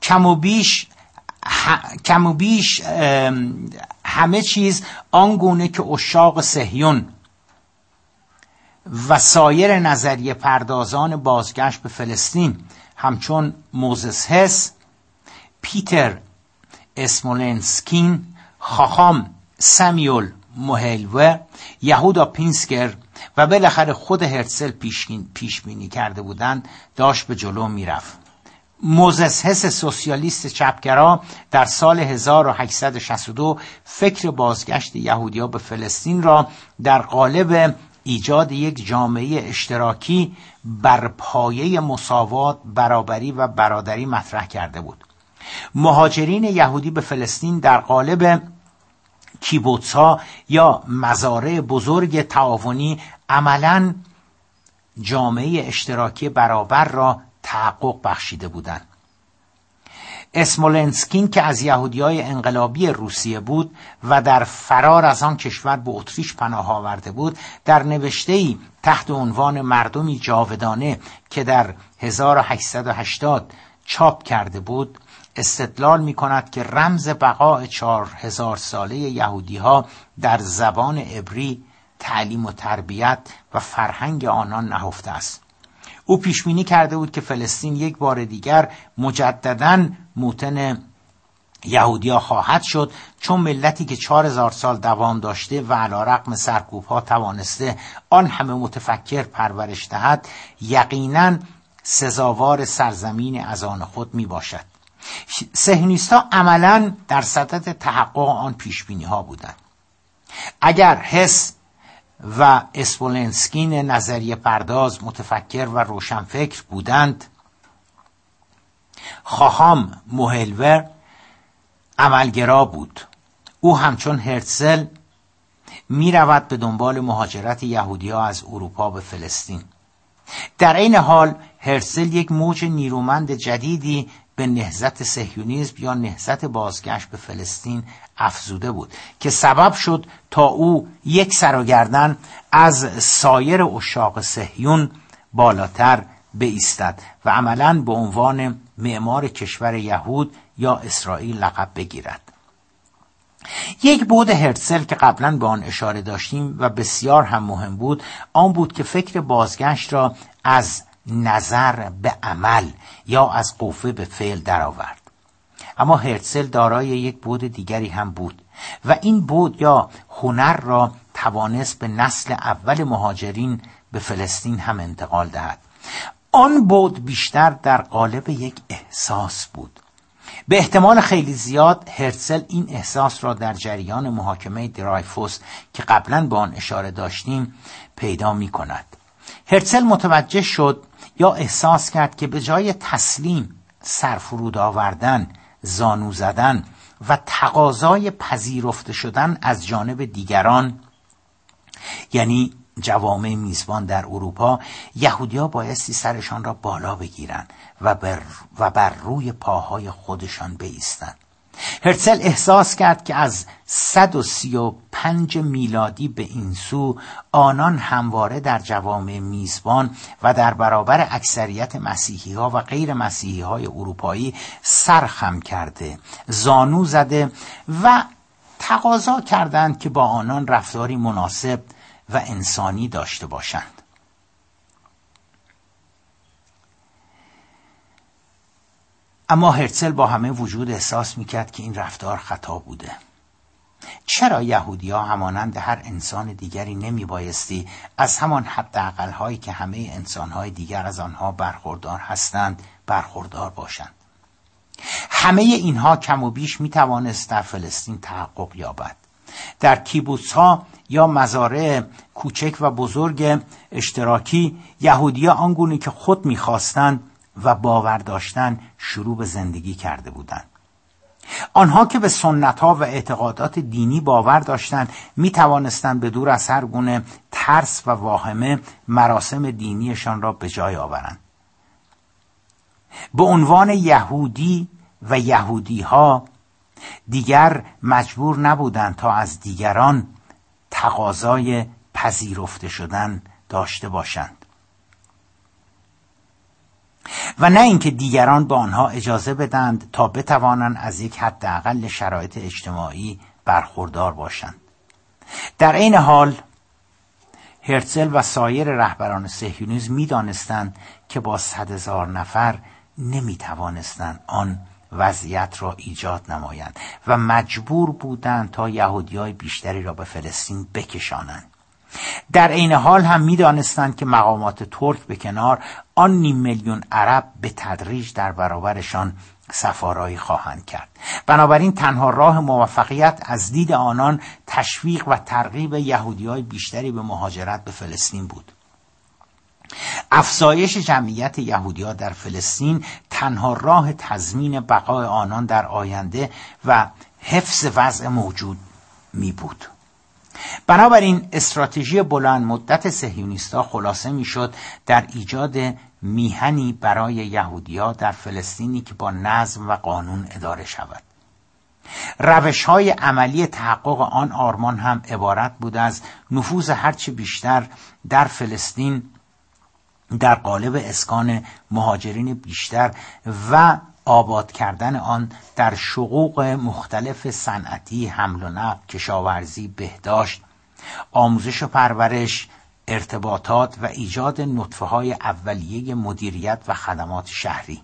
کم و بیش کم و بیش همه چیز آنگونه که اشاق سهیون و سایر نظریه پردازان بازگشت به فلسطین همچون موزس هس پیتر اسمولنسکین خاخام سمیول موهلیور یهودا پینسکر و بالاخره خود هرتسل پیش بینی کرده بودند داشت به جلو می‌رفت. موزس هس سوسیالیست چپگرا در سال 1862 فکر بازگشت یهودیا به فلسطین را در قالب ایجاد یک جامعه اشتراکی بر پایه مساوات، برابری و برادری مطرح کرده بود. مهاجرین یهودی به فلسطین در قالب کیبوتس ها یا مزارع بزرگ تعاونی عملا جامعه اشتراکی برابر را تحقق بخشیده بودند اسمولنسکین که از یهودی های انقلابی روسیه بود و در فرار از آن کشور به اتریش پناه آورده بود در نوشته تحت عنوان مردمی جاودانه که در 1880 چاپ کرده بود استدلال می کند که رمز بقای چهار هزار ساله یهودی ها در زبان عبری تعلیم و تربیت و فرهنگ آنان نهفته است. او پیشبینی کرده بود که فلسطین یک بار دیگر مجددا موتن یهودیا خواهد شد چون ملتی که چهار هزار سال دوام داشته و علا رقم سرکوب ها توانسته آن همه متفکر پرورش دهد یقینا سزاوار سرزمین از آن خود می باشد سهنیستا عملا در صدد تحقق آن پیشبینی ها بودند. اگر حس و اسپولنسکین نظریه پرداز متفکر و روشنفکر بودند. خواهام موهلور عملگرا بود. او همچون هرتزل می رود به دنبال مهاجرت یهودی ها از اروپا به فلسطین. در این حال هرسل یک موج نیرومند جدیدی به نهزت سهیونیزم یا نهزت بازگشت به فلسطین افزوده بود که سبب شد تا او یک سر و گردن از سایر اشاق سهیون بالاتر بایستد و عملا به عنوان معمار کشور یهود یا اسرائیل لقب بگیرد. یک بود هرتزل که قبلا به آن اشاره داشتیم و بسیار هم مهم بود آن بود که فکر بازگشت را از نظر به عمل یا از قوه به فعل درآورد. اما هرتزل دارای یک بود دیگری هم بود و این بود یا هنر را توانست به نسل اول مهاجرین به فلسطین هم انتقال دهد. آن بود بیشتر در قالب یک احساس بود. به احتمال خیلی زیاد هرتزل این احساس را در جریان محاکمه درایفوس که قبلا به آن اشاره داشتیم پیدا می کند. هرتزل متوجه شد یا احساس کرد که به جای تسلیم سرفرود آوردن زانو زدن و تقاضای پذیرفته شدن از جانب دیگران. یعنی جوامع میزبان در اروپا یهودیا بایستی سرشان را بالا بگیرند و بر, و بر روی پاهای خودشان بیستند هرتزل احساس کرد که از 135 میلادی به این سو آنان همواره در جوامع میزبان و در برابر اکثریت مسیحی ها و غیر مسیحی های اروپایی سرخم کرده زانو زده و تقاضا کردند که با آنان رفتاری مناسب و انسانی داشته باشند. اما هرتزل با همه وجود احساس می‌کرد که این رفتار خطا بوده. چرا یهودی ها همانند هر انسان دیگری نمی بایستی از همان حد هایی که همه انسان های دیگر از آنها برخوردار هستند برخوردار باشند؟ همه اینها کم و بیش می توانست در فلسطین تحقق یابد. در کیبوتس ها یا مزارع کوچک و بزرگ اشتراکی یهودیا آنگونه که خود می‌خواستند و باور داشتن شروع به زندگی کرده بودند. آنها که به سنت ها و اعتقادات دینی باور داشتند می توانستند به دور از هر گونه ترس و واهمه مراسم دینیشان را به جای آورند. به عنوان یهودی و یهودی ها دیگر مجبور نبودند تا از دیگران تقاضای پذیرفته شدن داشته باشند. و نه اینکه دیگران به آنها اجازه بدند تا بتوانند از یک حداقل شرایط اجتماعی برخوردار باشند. در عین حال هرتزل و سایر رهبران سهیونیزم می‌دانستند که با صد هزار نفر توانستند آن وضعیت را ایجاد نمایند و مجبور بودند تا یهودی های بیشتری را به فلسطین بکشانند. در عین حال هم می‌دانستند که مقامات ترک به کنار آن نیم میلیون عرب به تدریج در برابرشان سفارایی خواهند کرد. بنابراین تنها راه موفقیت از دید آنان تشویق و ترغیب یهودی های بیشتری به مهاجرت به فلسطین بود. افزایش جمعیت یهودیا در فلسطین تنها راه تضمین بقای آنان در آینده و حفظ وضع موجود می بود بنابراین استراتژی بلند مدت سهیونیستا خلاصه می‌شد در ایجاد میهنی برای یهودیا در فلسطینی که با نظم و قانون اداره شود. روش های عملی تحقق آن آرمان هم عبارت بود از نفوذ هرچه بیشتر در فلسطین در قالب اسکان مهاجرین بیشتر و آباد کردن آن در شقوق مختلف صنعتی حمل و نقل کشاورزی بهداشت آموزش و پرورش ارتباطات و ایجاد نطفه های اولیه مدیریت و خدمات شهری.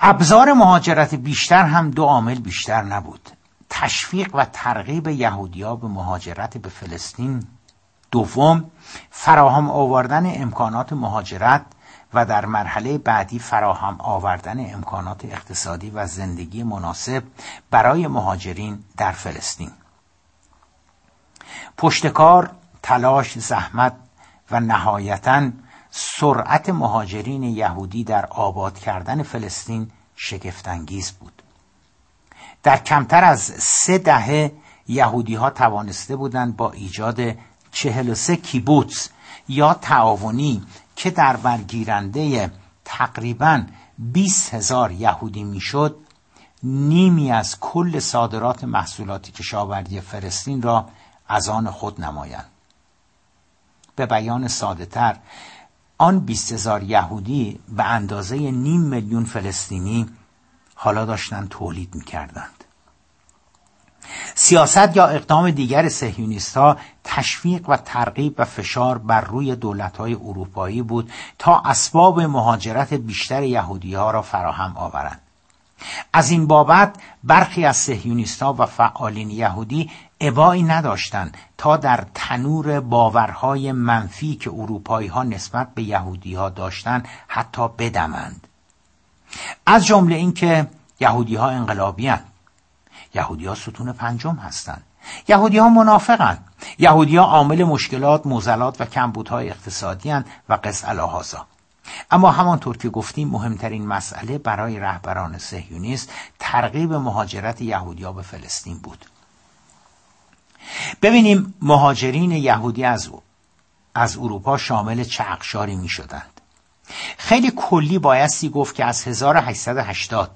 ابزار مهاجرت بیشتر هم دو عامل بیشتر نبود. تشویق و ترغیب یهودیا به مهاجرت به فلسطین. دوم فراهم آوردن امکانات مهاجرت و در مرحله بعدی فراهم آوردن امکانات اقتصادی و زندگی مناسب برای مهاجرین در فلسطین. پشتکار تلاش زحمت و نهایتا سرعت مهاجرین یهودی در آباد کردن فلسطین شگفتانگیز بود. در کمتر از سه دهه یهودی ها توانسته بودند با ایجاد چهل و سه کیبوتس یا تعاونی که در برگیرنده تقریبا 20 هزار یهودی می‌شد نیمی از کل صادرات محصولات کشاورزی فلسطین را از آن خود نمایند. به بیان ساده تر آن 20 هزار یهودی به اندازه نیم میلیون فلسطینی حالا داشتن تولید می‌کردند. سیاست یا اقدام دیگر سهیونیست تشویق و ترغیب و فشار بر روی دولت های اروپایی بود تا اسباب مهاجرت بیشتر یهودی ها را فراهم آورند. از این بابت برخی از سهیونیستا و فعالین یهودی ابایی نداشتند تا در تنور باورهای منفی که اروپایی ها نسبت به یهودی ها داشتند حتی بدمند. از جمله اینکه یهودی ها انقلابی یهودی ها ستون پنجم هستند. یهودی ها منافقند یهودی ها عامل مشکلات موزلات و کمبودهای اقتصادی هستند و قص الهازا اما همانطور که گفتیم مهمترین مسئله برای رهبران سهیونیست ترغیب مهاجرت یهودیا به فلسطین بود. ببینیم مهاجرین یهودی از از اروپا شامل چه اقشاری می شدند خیلی کلی بایستی گفت که از 1880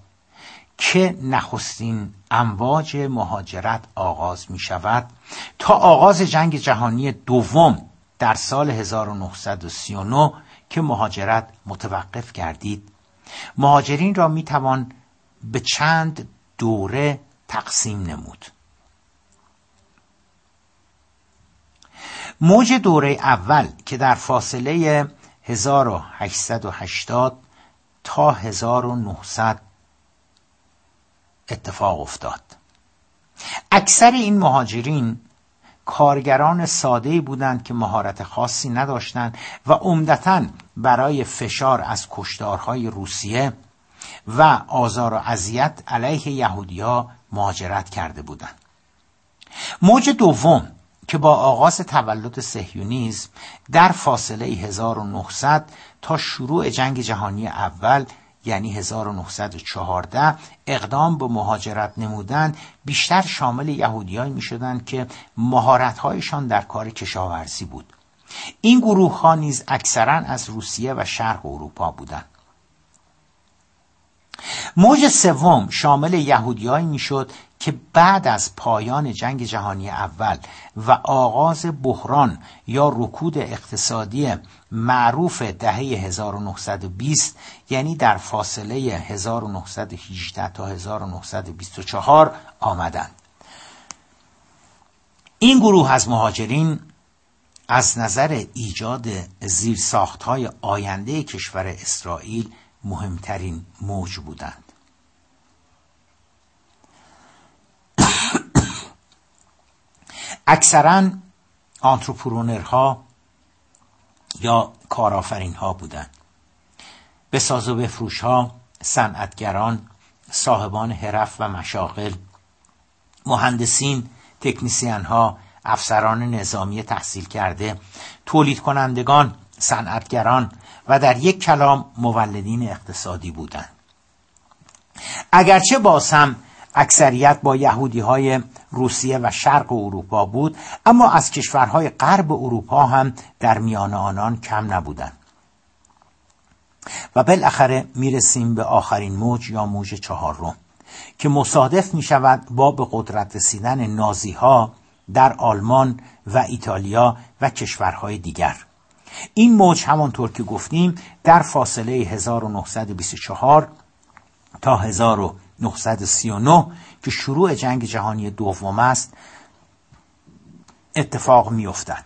که نخستین امواج مهاجرت آغاز می شود تا آغاز جنگ جهانی دوم در سال 1939 که مهاجرت متوقف گردید. مهاجرین را می توان به چند دوره تقسیم نمود. موج دوره اول که در فاصله 1880 تا 1900 اتفاق افتاد. اکثر این مهاجرین کارگران ساده بودند که مهارت خاصی نداشتند و عمدتا برای فشار از کشتارهای روسیه و آزار و اذیت علیه یهودیا مهاجرت کرده بودند. موج دوم که با آغاز تولد سهیونیزم در فاصله 1900 تا شروع جنگ جهانی اول یعنی 1914 اقدام به مهاجرت نمودن بیشتر شامل یهودیان می شدند که مهارتهایشان در کار کشاورزی بود. این گروه ها نیز اکثرا از روسیه و شرق اروپا بودند. موج سوم شامل یهودیایی می‌شد که بعد از پایان جنگ جهانی اول و آغاز بحران یا رکود اقتصادی معروف دهه 1920 یعنی در فاصله 1918 تا 1924 آمدند. این گروه از مهاجرین از نظر ایجاد زیرساختهای آینده کشور اسرائیل مهمترین موج بودند. <coughs> اکثرا آنتروپرونرها یا کارآفرین ها بودند. به ساز و بفروش ها صنعتگران صاحبان حرف و مشاغل مهندسین تکنیسیان ها افسران نظامی تحصیل کرده تولید کنندگان صنعتگران و در یک کلام مولدین اقتصادی بودند. اگرچه باز هم اکثریت با یهودی های روسیه و شرق اروپا بود اما از کشورهای غرب اروپا هم در میان آنان کم نبودند. و بالاخره می‌رسیم به آخرین موج یا موج چهارم که مصادف می شود با به قدرت رسیدن نازی ها در آلمان و ایتالیا و کشورهای دیگر. این موج همانطور که گفتیم در فاصله 1924 تا 1939 که شروع جنگ جهانی دوم است اتفاق می افتد.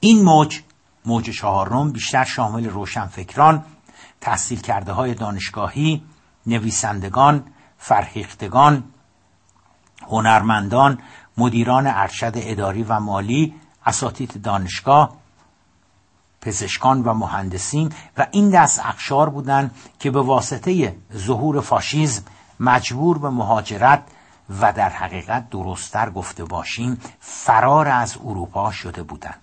این موج موج چهارم بیشتر شامل روشنفکران تحصیل کرده های دانشگاهی نویسندگان فرهیختگان هنرمندان مدیران ارشد اداری و مالی اساتید دانشگاه پزشکان و مهندسین و این دست اقشار بودند که به واسطه ظهور فاشیزم مجبور به مهاجرت و در حقیقت درستتر گفته باشیم فرار از اروپا شده بودند.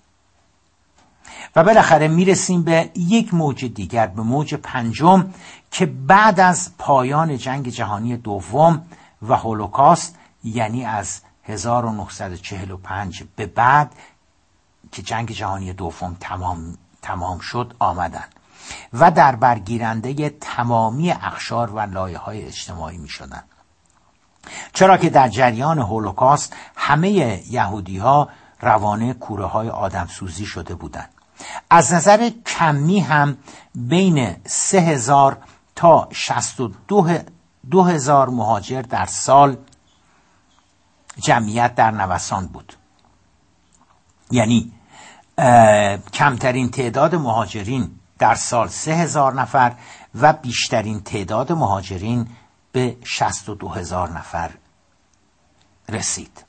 و بالاخره می‌رسیم به یک موج دیگر به موج پنجم که بعد از پایان جنگ جهانی دوم و هولوکاست یعنی از 1945 به بعد که جنگ جهانی دوم تمام, تمام شد آمدن و در برگیرنده تمامی اخشار و لایه های اجتماعی می شدن. چرا که در جریان هولوکاست همه یهودی ها روانه کوره های آدم سوزی شده بودند. از نظر کمی هم بین سه هزار تا شست و دو هزار مهاجر در سال جمعیت در نوسان بود یعنی کمترین تعداد مهاجرین در سال سه هزار نفر و بیشترین تعداد مهاجرین به شست و دو هزار نفر رسید.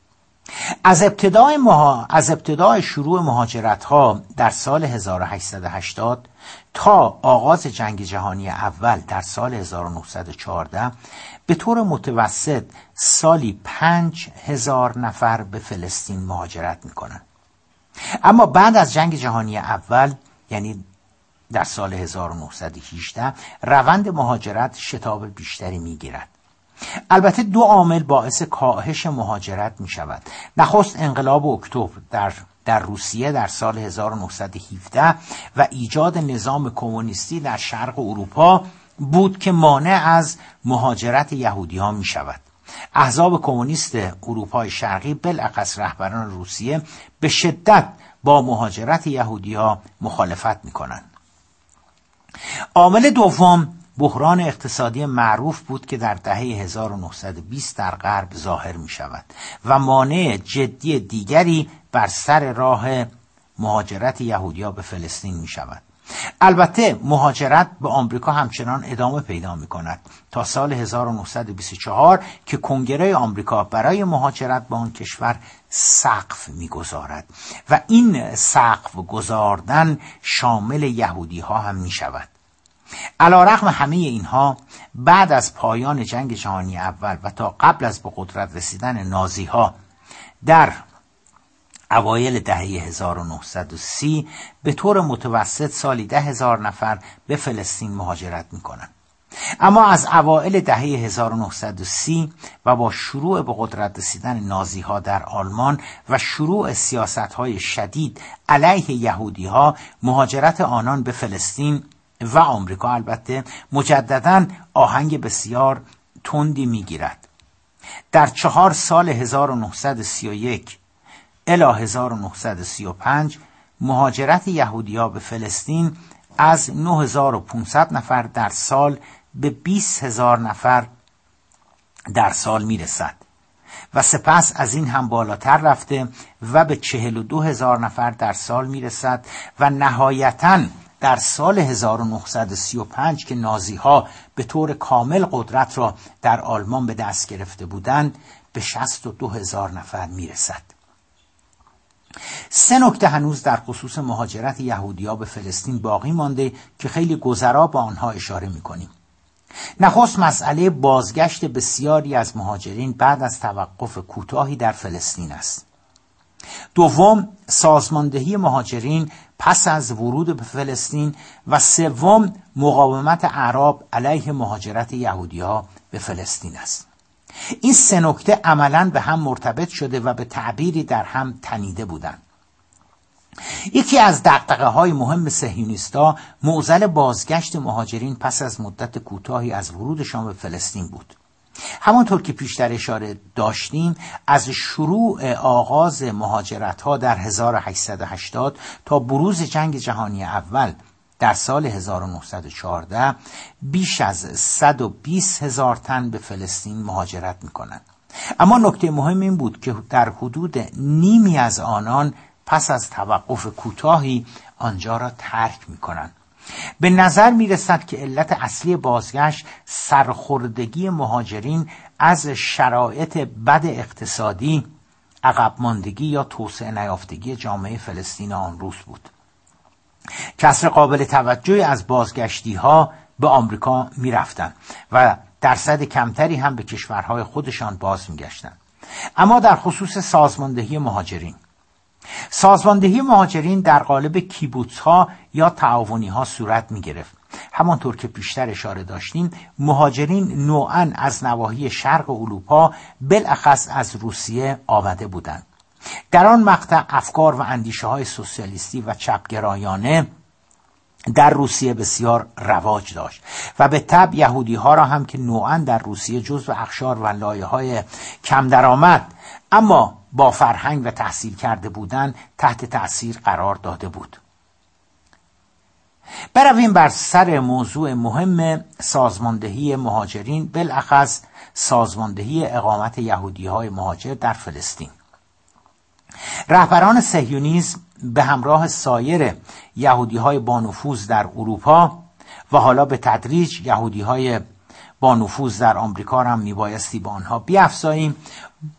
از ابتدای, مها... از ابتدای شروع مهاجرت ها در سال 1880 تا آغاز جنگ جهانی اول در سال 1914 به طور متوسط سالی پنج هزار نفر به فلسطین مهاجرت می‌کنن اما بعد از جنگ جهانی اول یعنی در سال 1918 روند مهاجرت شتاب بیشتری می‌گیرد. البته دو عامل باعث کاهش مهاجرت می شود نخست انقلاب اکتبر در در روسیه در سال 1917 و ایجاد نظام کمونیستی در شرق اروپا بود که مانع از مهاجرت یهودی ها می شود احزاب کمونیست اروپای شرقی بالاخص رهبران روسیه به شدت با مهاجرت یهودی ها مخالفت می کنند عامل دوم بحران اقتصادی معروف بود که در دهه 1920 در غرب ظاهر می شود و مانع جدی دیگری بر سر راه مهاجرت یهودیا به فلسطین می شود البته مهاجرت به آمریکا همچنان ادامه پیدا می کند تا سال 1924 که کنگره آمریکا برای مهاجرت به آن کشور سقف می‌گذارد و این سقف گذاردن شامل یهودی ها هم می شود علا همه اینها بعد از پایان جنگ جهانی اول و تا قبل از به قدرت رسیدن نازی ها در اوایل دهه 1930 به طور متوسط سالی ده هزار نفر به فلسطین مهاجرت می کنند. اما از اوائل دهه 1930 و با شروع به قدرت رسیدن نازی ها در آلمان و شروع سیاست های شدید علیه یهودی ها مهاجرت آنان به فلسطین و آمریکا البته مجددا آهنگ بسیار تندی می‌گیرد در چهار سال 1931 الی 1935 مهاجرت یهودیا به فلسطین از 9500 نفر در سال به 20 هزار نفر در سال می‌رسد. و سپس از این هم بالاتر رفته و به 42 هزار نفر در سال می‌رسد و نهایتاً در سال 1935 که نازی ها به طور کامل قدرت را در آلمان به دست گرفته بودند به 62 هزار نفر می‌رسد. سه نکته هنوز در خصوص مهاجرت یهودیا به فلسطین باقی مانده که خیلی گذرا با آنها اشاره می‌کنیم. نخست مسئله بازگشت بسیاری از مهاجرین بعد از توقف کوتاهی در فلسطین است. دوم سازماندهی مهاجرین پس از ورود به فلسطین و سوم مقاومت اعراب علیه مهاجرت یهودی ها به فلسطین است. این سه نکته عملا به هم مرتبط شده و به تعبیری در هم تنیده بودند. یکی از دقدقه های مهم سهیونیستا معزل بازگشت مهاجرین پس از مدت کوتاهی از ورودشان به فلسطین بود. همانطور که پیشتر اشاره داشتیم از شروع آغاز مهاجرت ها در 1880 تا بروز جنگ جهانی اول در سال 1914 بیش از 120 هزار تن به فلسطین مهاجرت می کنند. اما نکته مهم این بود که در حدود نیمی از آنان پس از توقف کوتاهی آنجا را ترک می کنند. به نظر می رسد که علت اصلی بازگشت سرخوردگی مهاجرین از شرایط بد اقتصادی عقب ماندگی یا توسعه نیافتگی جامعه فلسطین آن روز بود کسر قابل توجهی از بازگشتی ها به آمریکا می رفتن و درصد کمتری هم به کشورهای خودشان باز می گشتن. اما در خصوص سازماندهی مهاجرین. سازماندهی مهاجرین در قالب کیبوتس ها یا تعاونی ها صورت می گرفت همانطور که بیشتر اشاره داشتیم مهاجرین نوعا از نواحی شرق اروپا بالاخص از روسیه آمده بودند. در آن مقطع افکار و اندیشه های سوسیالیستی و چپگرایانه در روسیه بسیار رواج داشت و به طب یهودی ها را هم که نوعا در روسیه جزو اخشار و لایه های کم درآمد اما با فرهنگ و تحصیل کرده بودن تحت تأثیر قرار داده بود. برویم بر سر موضوع مهم سازماندهی مهاجرین بالاخص سازماندهی اقامت یهودی های مهاجر در فلسطین. رهبران سهیونیزم به همراه سایر یهودی های بانفوذ در اروپا و حالا به تدریج یهودی های با نفوذ در آمریکا هم میبایستی با آنها بیافزاییم.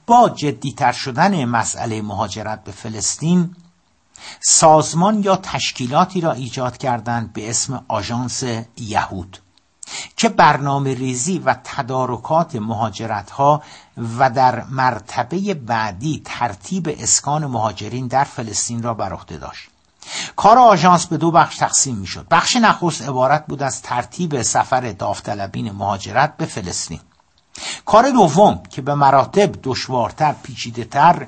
با جدیتر شدن مسئله مهاجرت به فلسطین سازمان یا تشکیلاتی را ایجاد کردند به اسم آژانس یهود. که برنامه ریزی و تدارکات مهاجرت ها و در مرتبه بعدی ترتیب اسکان مهاجرین در فلسطین را بر عهده داشت. کار آژانس به دو بخش تقسیم می شد بخش نخست عبارت بود از ترتیب سفر داوطلبین مهاجرت به فلسطین. کار دوم که به مراتب دشوارتر پیچیدهتر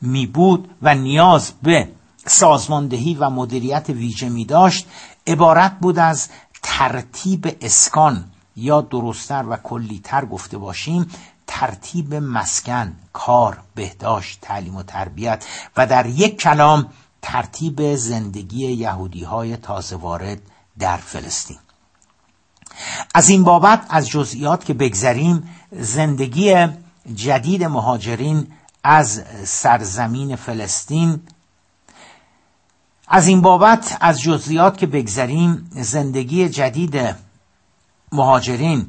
می بود و نیاز به سازماندهی و مدیریت ویژه می داشت عبارت بود از ترتیب اسکان یا درستتر و کلیتر گفته باشیم ترتیب مسکن کار بهداشت تعلیم و تربیت و در یک کلام ترتیب زندگی یهودی های تازه وارد در فلسطین. از این بابت از جزئیات که بگذریم زندگی جدید مهاجرین از سرزمین فلسطین از این بابت از جزئیات که بگذریم زندگی جدید مهاجرین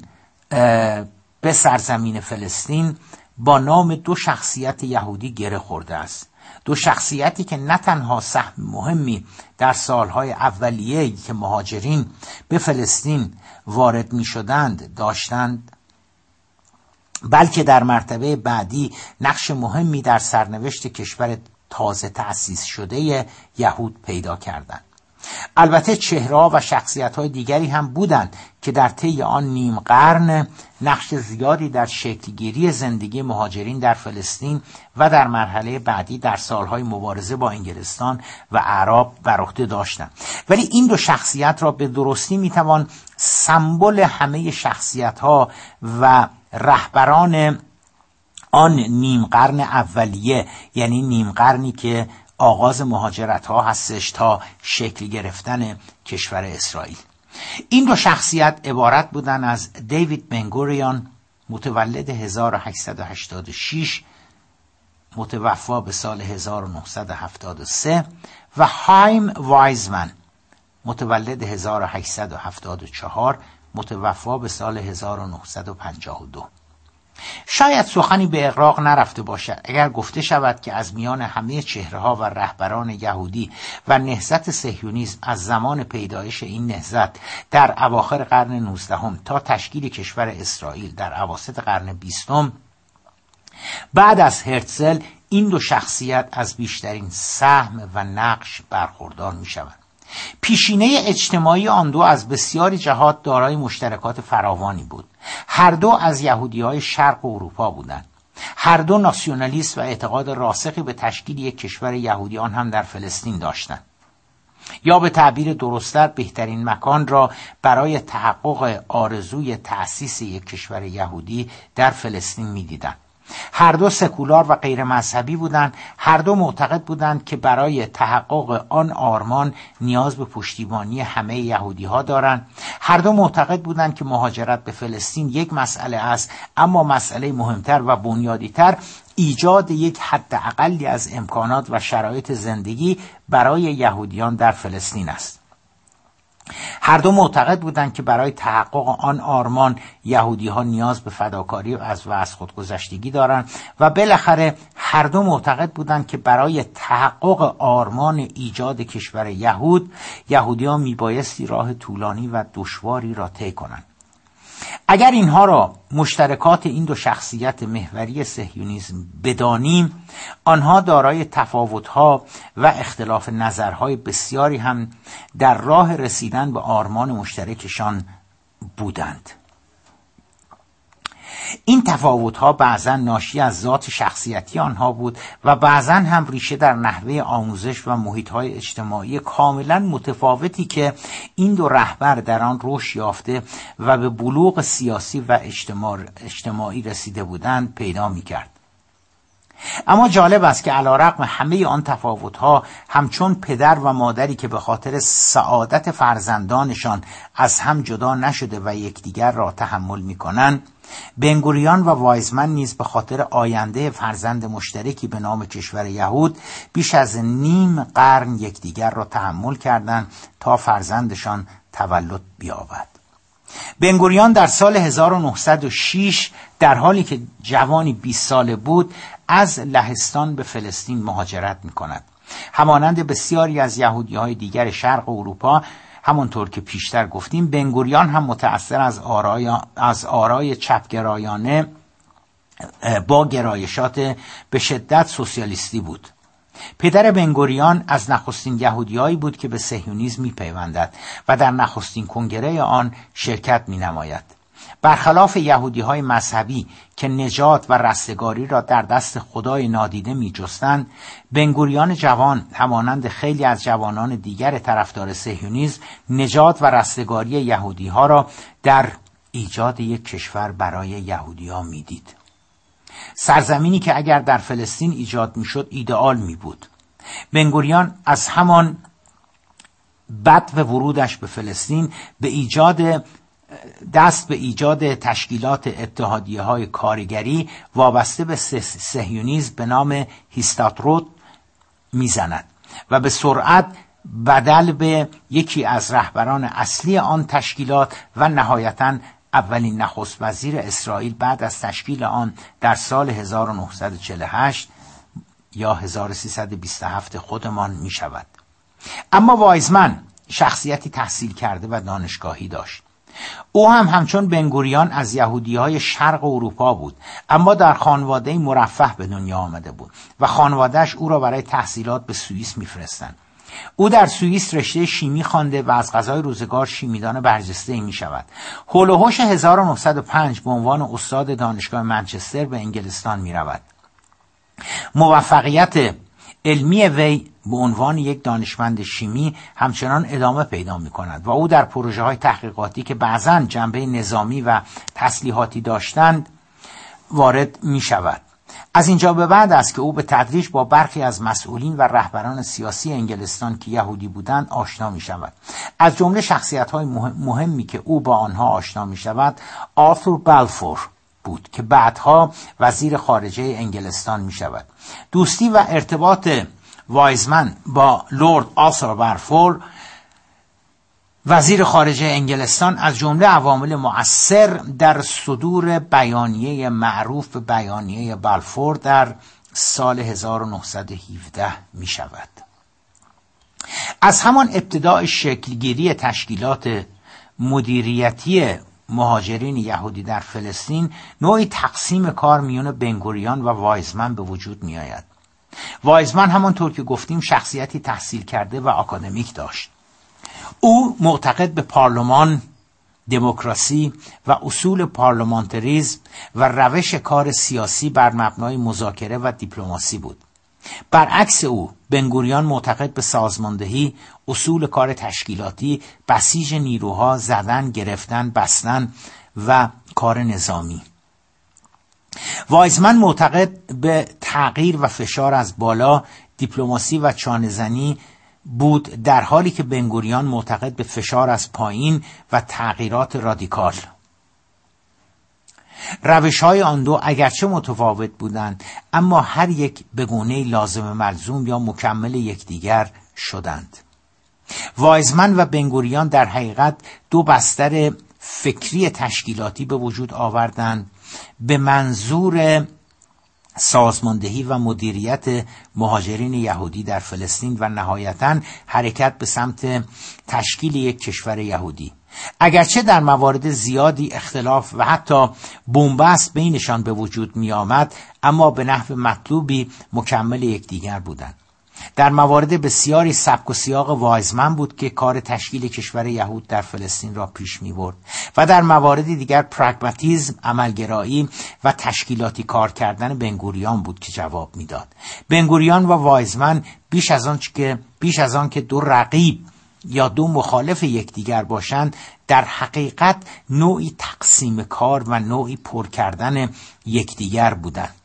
به سرزمین فلسطین با نام دو شخصیت یهودی گره خورده است. دو شخصیتی که نه تنها سهم مهمی در سالهای اولیه که مهاجرین به فلسطین وارد می شدند داشتند بلکه در مرتبه بعدی نقش مهمی در سرنوشت کشور تازه تأسیس شده یهود پیدا کردند البته چهره و شخصیت های دیگری هم بودند که در طی آن نیم قرن نقش زیادی در شکلگیری زندگی مهاجرین در فلسطین و در مرحله بعدی در سالهای مبارزه با انگلستان و عرب بر عهده داشتند. ولی این دو شخصیت را به درستی می‌توان سمبل همه شخصیت ها و رهبران آن نیم قرن اولیه یعنی نیم قرنی که آغاز مهاجرت ها هستش تا شکل گرفتن کشور اسرائیل. این دو شخصیت عبارت بودن از دیوید بنگوریان متولد 1886 متوفا به سال 1973 و هایم وایزمن متولد 1874 متوفا به سال 1952 شاید سخنی به اقراق نرفته باشد اگر گفته شود که از میان همه چهره ها و رهبران یهودی و نهزت سهیونیزم از زمان پیدایش این نهزت در اواخر قرن 19 تا تشکیل کشور اسرائیل در اواسط قرن بیستم بعد از هرتزل این دو شخصیت از بیشترین سهم و نقش برخوردار می شوند. پیشینه اجتماعی آن دو از بسیاری جهات دارای مشترکات فراوانی بود. هر دو از یهودی های شرق اروپا بودند. هر دو ناسیونالیست و اعتقاد راسخی به تشکیل یک کشور یهودی آن هم در فلسطین داشتند. یا به تعبیر درستتر بهترین مکان را برای تحقق آرزوی تأسیس یک کشور یهودی در فلسطین می‌دیدند. هر دو سکولار و غیر مذهبی بودند هر دو معتقد بودند که برای تحقق آن آرمان نیاز به پشتیبانی همه یهودی ها دارند. هر دو معتقد بودند که مهاجرت به فلسطین یک مسئله است اما مسئله مهمتر و بنیادیتر ایجاد یک حد اقلی از امکانات و شرایط زندگی برای یهودیان در فلسطین است. هر دو معتقد بودند که برای تحقق آن آرمان یهودی ها نیاز به فداکاری و از خودگذشتگی دارند و بالاخره هر دو معتقد بودند که برای تحقق آرمان ایجاد کشور یهود یهودیان میبایستی راه طولانی و دشواری را طی کنند. اگر اینها را مشترکات این دو شخصیت محوری سهیونیزم بدانیم آنها دارای تفاوتها و اختلاف نظرهای بسیاری هم در راه رسیدن به آرمان مشترکشان بودند. این تفاوت ها بعضا ناشی از ذات شخصیتی آنها بود و بعضا هم ریشه در نحوه آموزش و محیط های اجتماعی کاملا متفاوتی که این دو رهبر در آن رشد یافته و به بلوغ سیاسی و اجتماعی رسیده بودند پیدا می کرد. اما جالب است که علا رقم همه آن ها همچون پدر و مادری که به خاطر سعادت فرزندانشان از هم جدا نشده و یکدیگر را تحمل می کنند بنگوریان و وایزمن نیز به خاطر آینده فرزند مشترکی به نام کشور یهود بیش از نیم قرن یکدیگر را تحمل کردند تا فرزندشان تولد بیابد. بنگوریان در سال 1906 در حالی که جوانی 20 ساله بود از لهستان به فلسطین مهاجرت می کند همانند بسیاری از یهودی های دیگر شرق اروپا همونطور که پیشتر گفتیم بنگوریان هم متأثر از آرای, از آرای چپگرایانه با گرایشات به شدت سوسیالیستی بود پدر بنگوریان از نخستین یهودیایی بود که به سهیونیزم میپیوندد و در نخستین کنگره آن شرکت می نماید. برخلاف یهودی های مذهبی که نجات و رستگاری را در دست خدای نادیده می جستند بنگوریان جوان همانند خیلی از جوانان دیگر طرفدار سهیونیزم نجات و رستگاری یهودی ها را در ایجاد یک کشور برای یهودی ها می دید. سرزمینی که اگر در فلسطین ایجاد می شد ایدئال می بود بنگوریان از همان بد به ورودش به فلسطین به ایجاد دست به ایجاد تشکیلات اتحادیه های کارگری وابسته به سهیونیزم به نام هیستاتروت می‌زند و به سرعت بدل به یکی از رهبران اصلی آن تشکیلات و نهایتا اولین نخست وزیر اسرائیل بعد از تشکیل آن در سال 1948 یا 1327 خودمان می شود. اما وایزمن شخصیتی تحصیل کرده و دانشگاهی داشت. او هم همچون بنگوریان از یهودی های شرق اروپا بود اما در خانواده مرفه به دنیا آمده بود و خانوادهش او را برای تحصیلات به سوئیس میفرستند او در سوئیس رشته شیمی خوانده و از غذای روزگار شیمیدان برجسته ای می شود. هولوهوش 1905 به عنوان استاد دانشگاه منچستر به انگلستان می رود. موفقیت علمی وی به عنوان یک دانشمند شیمی همچنان ادامه پیدا می کند و او در پروژه های تحقیقاتی که بعضا جنبه نظامی و تسلیحاتی داشتند وارد می شود. از اینجا به بعد است که او به تدریج با برخی از مسئولین و رهبران سیاسی انگلستان که یهودی بودند آشنا می شود. از جمله شخصیت های مهمی که او با آنها آشنا می شود آرثور بلفور بود که بعدها وزیر خارجه انگلستان می شود. دوستی و ارتباط وایزمن با لورد آثر برفور وزیر خارجه انگلستان از جمله عوامل مؤثر در صدور بیانیه معروف به بیانیه بلفور در سال 1917 می شود. از همان ابتداع شکلگیری تشکیلات مدیریتی مهاجرین یهودی در فلسطین نوعی تقسیم کار میون بنگوریان و وایزمن به وجود می آید. وایزمن همانطور که گفتیم شخصیتی تحصیل کرده و آکادمیک داشت او معتقد به پارلمان دموکراسی و اصول پارلمانتریزم و روش کار سیاسی بر مبنای مذاکره و دیپلماسی بود برعکس او بنگوریان معتقد به سازماندهی اصول کار تشکیلاتی بسیج نیروها زدن گرفتن بستن و کار نظامی. وایزمن معتقد به تغییر و فشار از بالا دیپلماسی و چانهزنی بود در حالی که بنگوریان معتقد به فشار از پایین و تغییرات رادیکال. روش های آن دو اگرچه متفاوت بودند اما هر یک به گونه لازم ملزوم یا مکمل یکدیگر شدند. وایزمن و بنگوریان در حقیقت دو بستر فکری تشکیلاتی به وجود آوردند به منظور سازماندهی و مدیریت مهاجرین یهودی در فلسطین و نهایتا حرکت به سمت تشکیل یک کشور یهودی. اگرچه در موارد زیادی اختلاف و حتی بنبست بینشان به وجود می آمد اما به نحو مطلوبی مکمل یکدیگر بودند. در موارد بسیاری سبک و سیاق وایزمن بود که کار تشکیل کشور یهود در فلسطین را پیش می برد و در موارد دیگر پرگماتیزم عملگرایی و تشکیلاتی کار کردن بنگوریان بود که جواب می‌داد. بنگوریان و وایزمن بیش از آن که بیش از آن که دو رقیب یا دو مخالف یکدیگر باشند در حقیقت نوعی تقسیم کار و نوعی پر کردن یکدیگر بودند.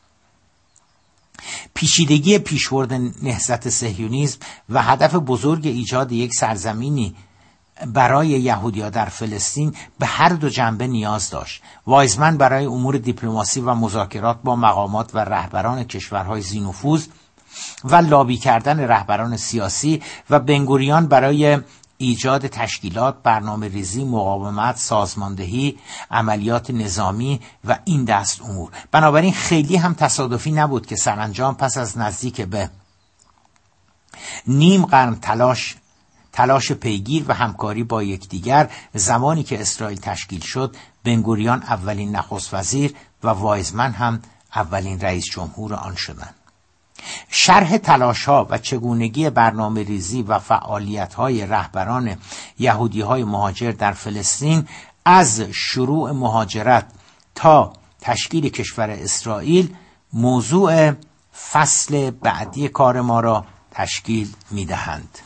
پیچیدگی پیشورد نهضت سهیونیزم و هدف بزرگ ایجاد یک سرزمینی برای یهودیا در فلسطین به هر دو جنبه نیاز داشت. وایزمن برای امور دیپلماسی و مذاکرات با مقامات و رهبران کشورهای زینفوز و لابی کردن رهبران سیاسی و بنگوریان برای ایجاد تشکیلات برنامه ریزی مقاومت سازماندهی عملیات نظامی و این دست امور. بنابراین خیلی هم تصادفی نبود که سرانجام پس از نزدیک به نیم قرن تلاش تلاش پیگیر و همکاری با یکدیگر زمانی که اسرائیل تشکیل شد بنگوریان اولین نخست وزیر و وایزمن هم اولین رئیس جمهور آن شدند. شرح تلاش ها و چگونگی برنامه ریزی و فعالیت های رهبران یهودی های مهاجر در فلسطین از شروع مهاجرت تا تشکیل کشور اسرائیل موضوع فصل بعدی کار ما را تشکیل می دهند.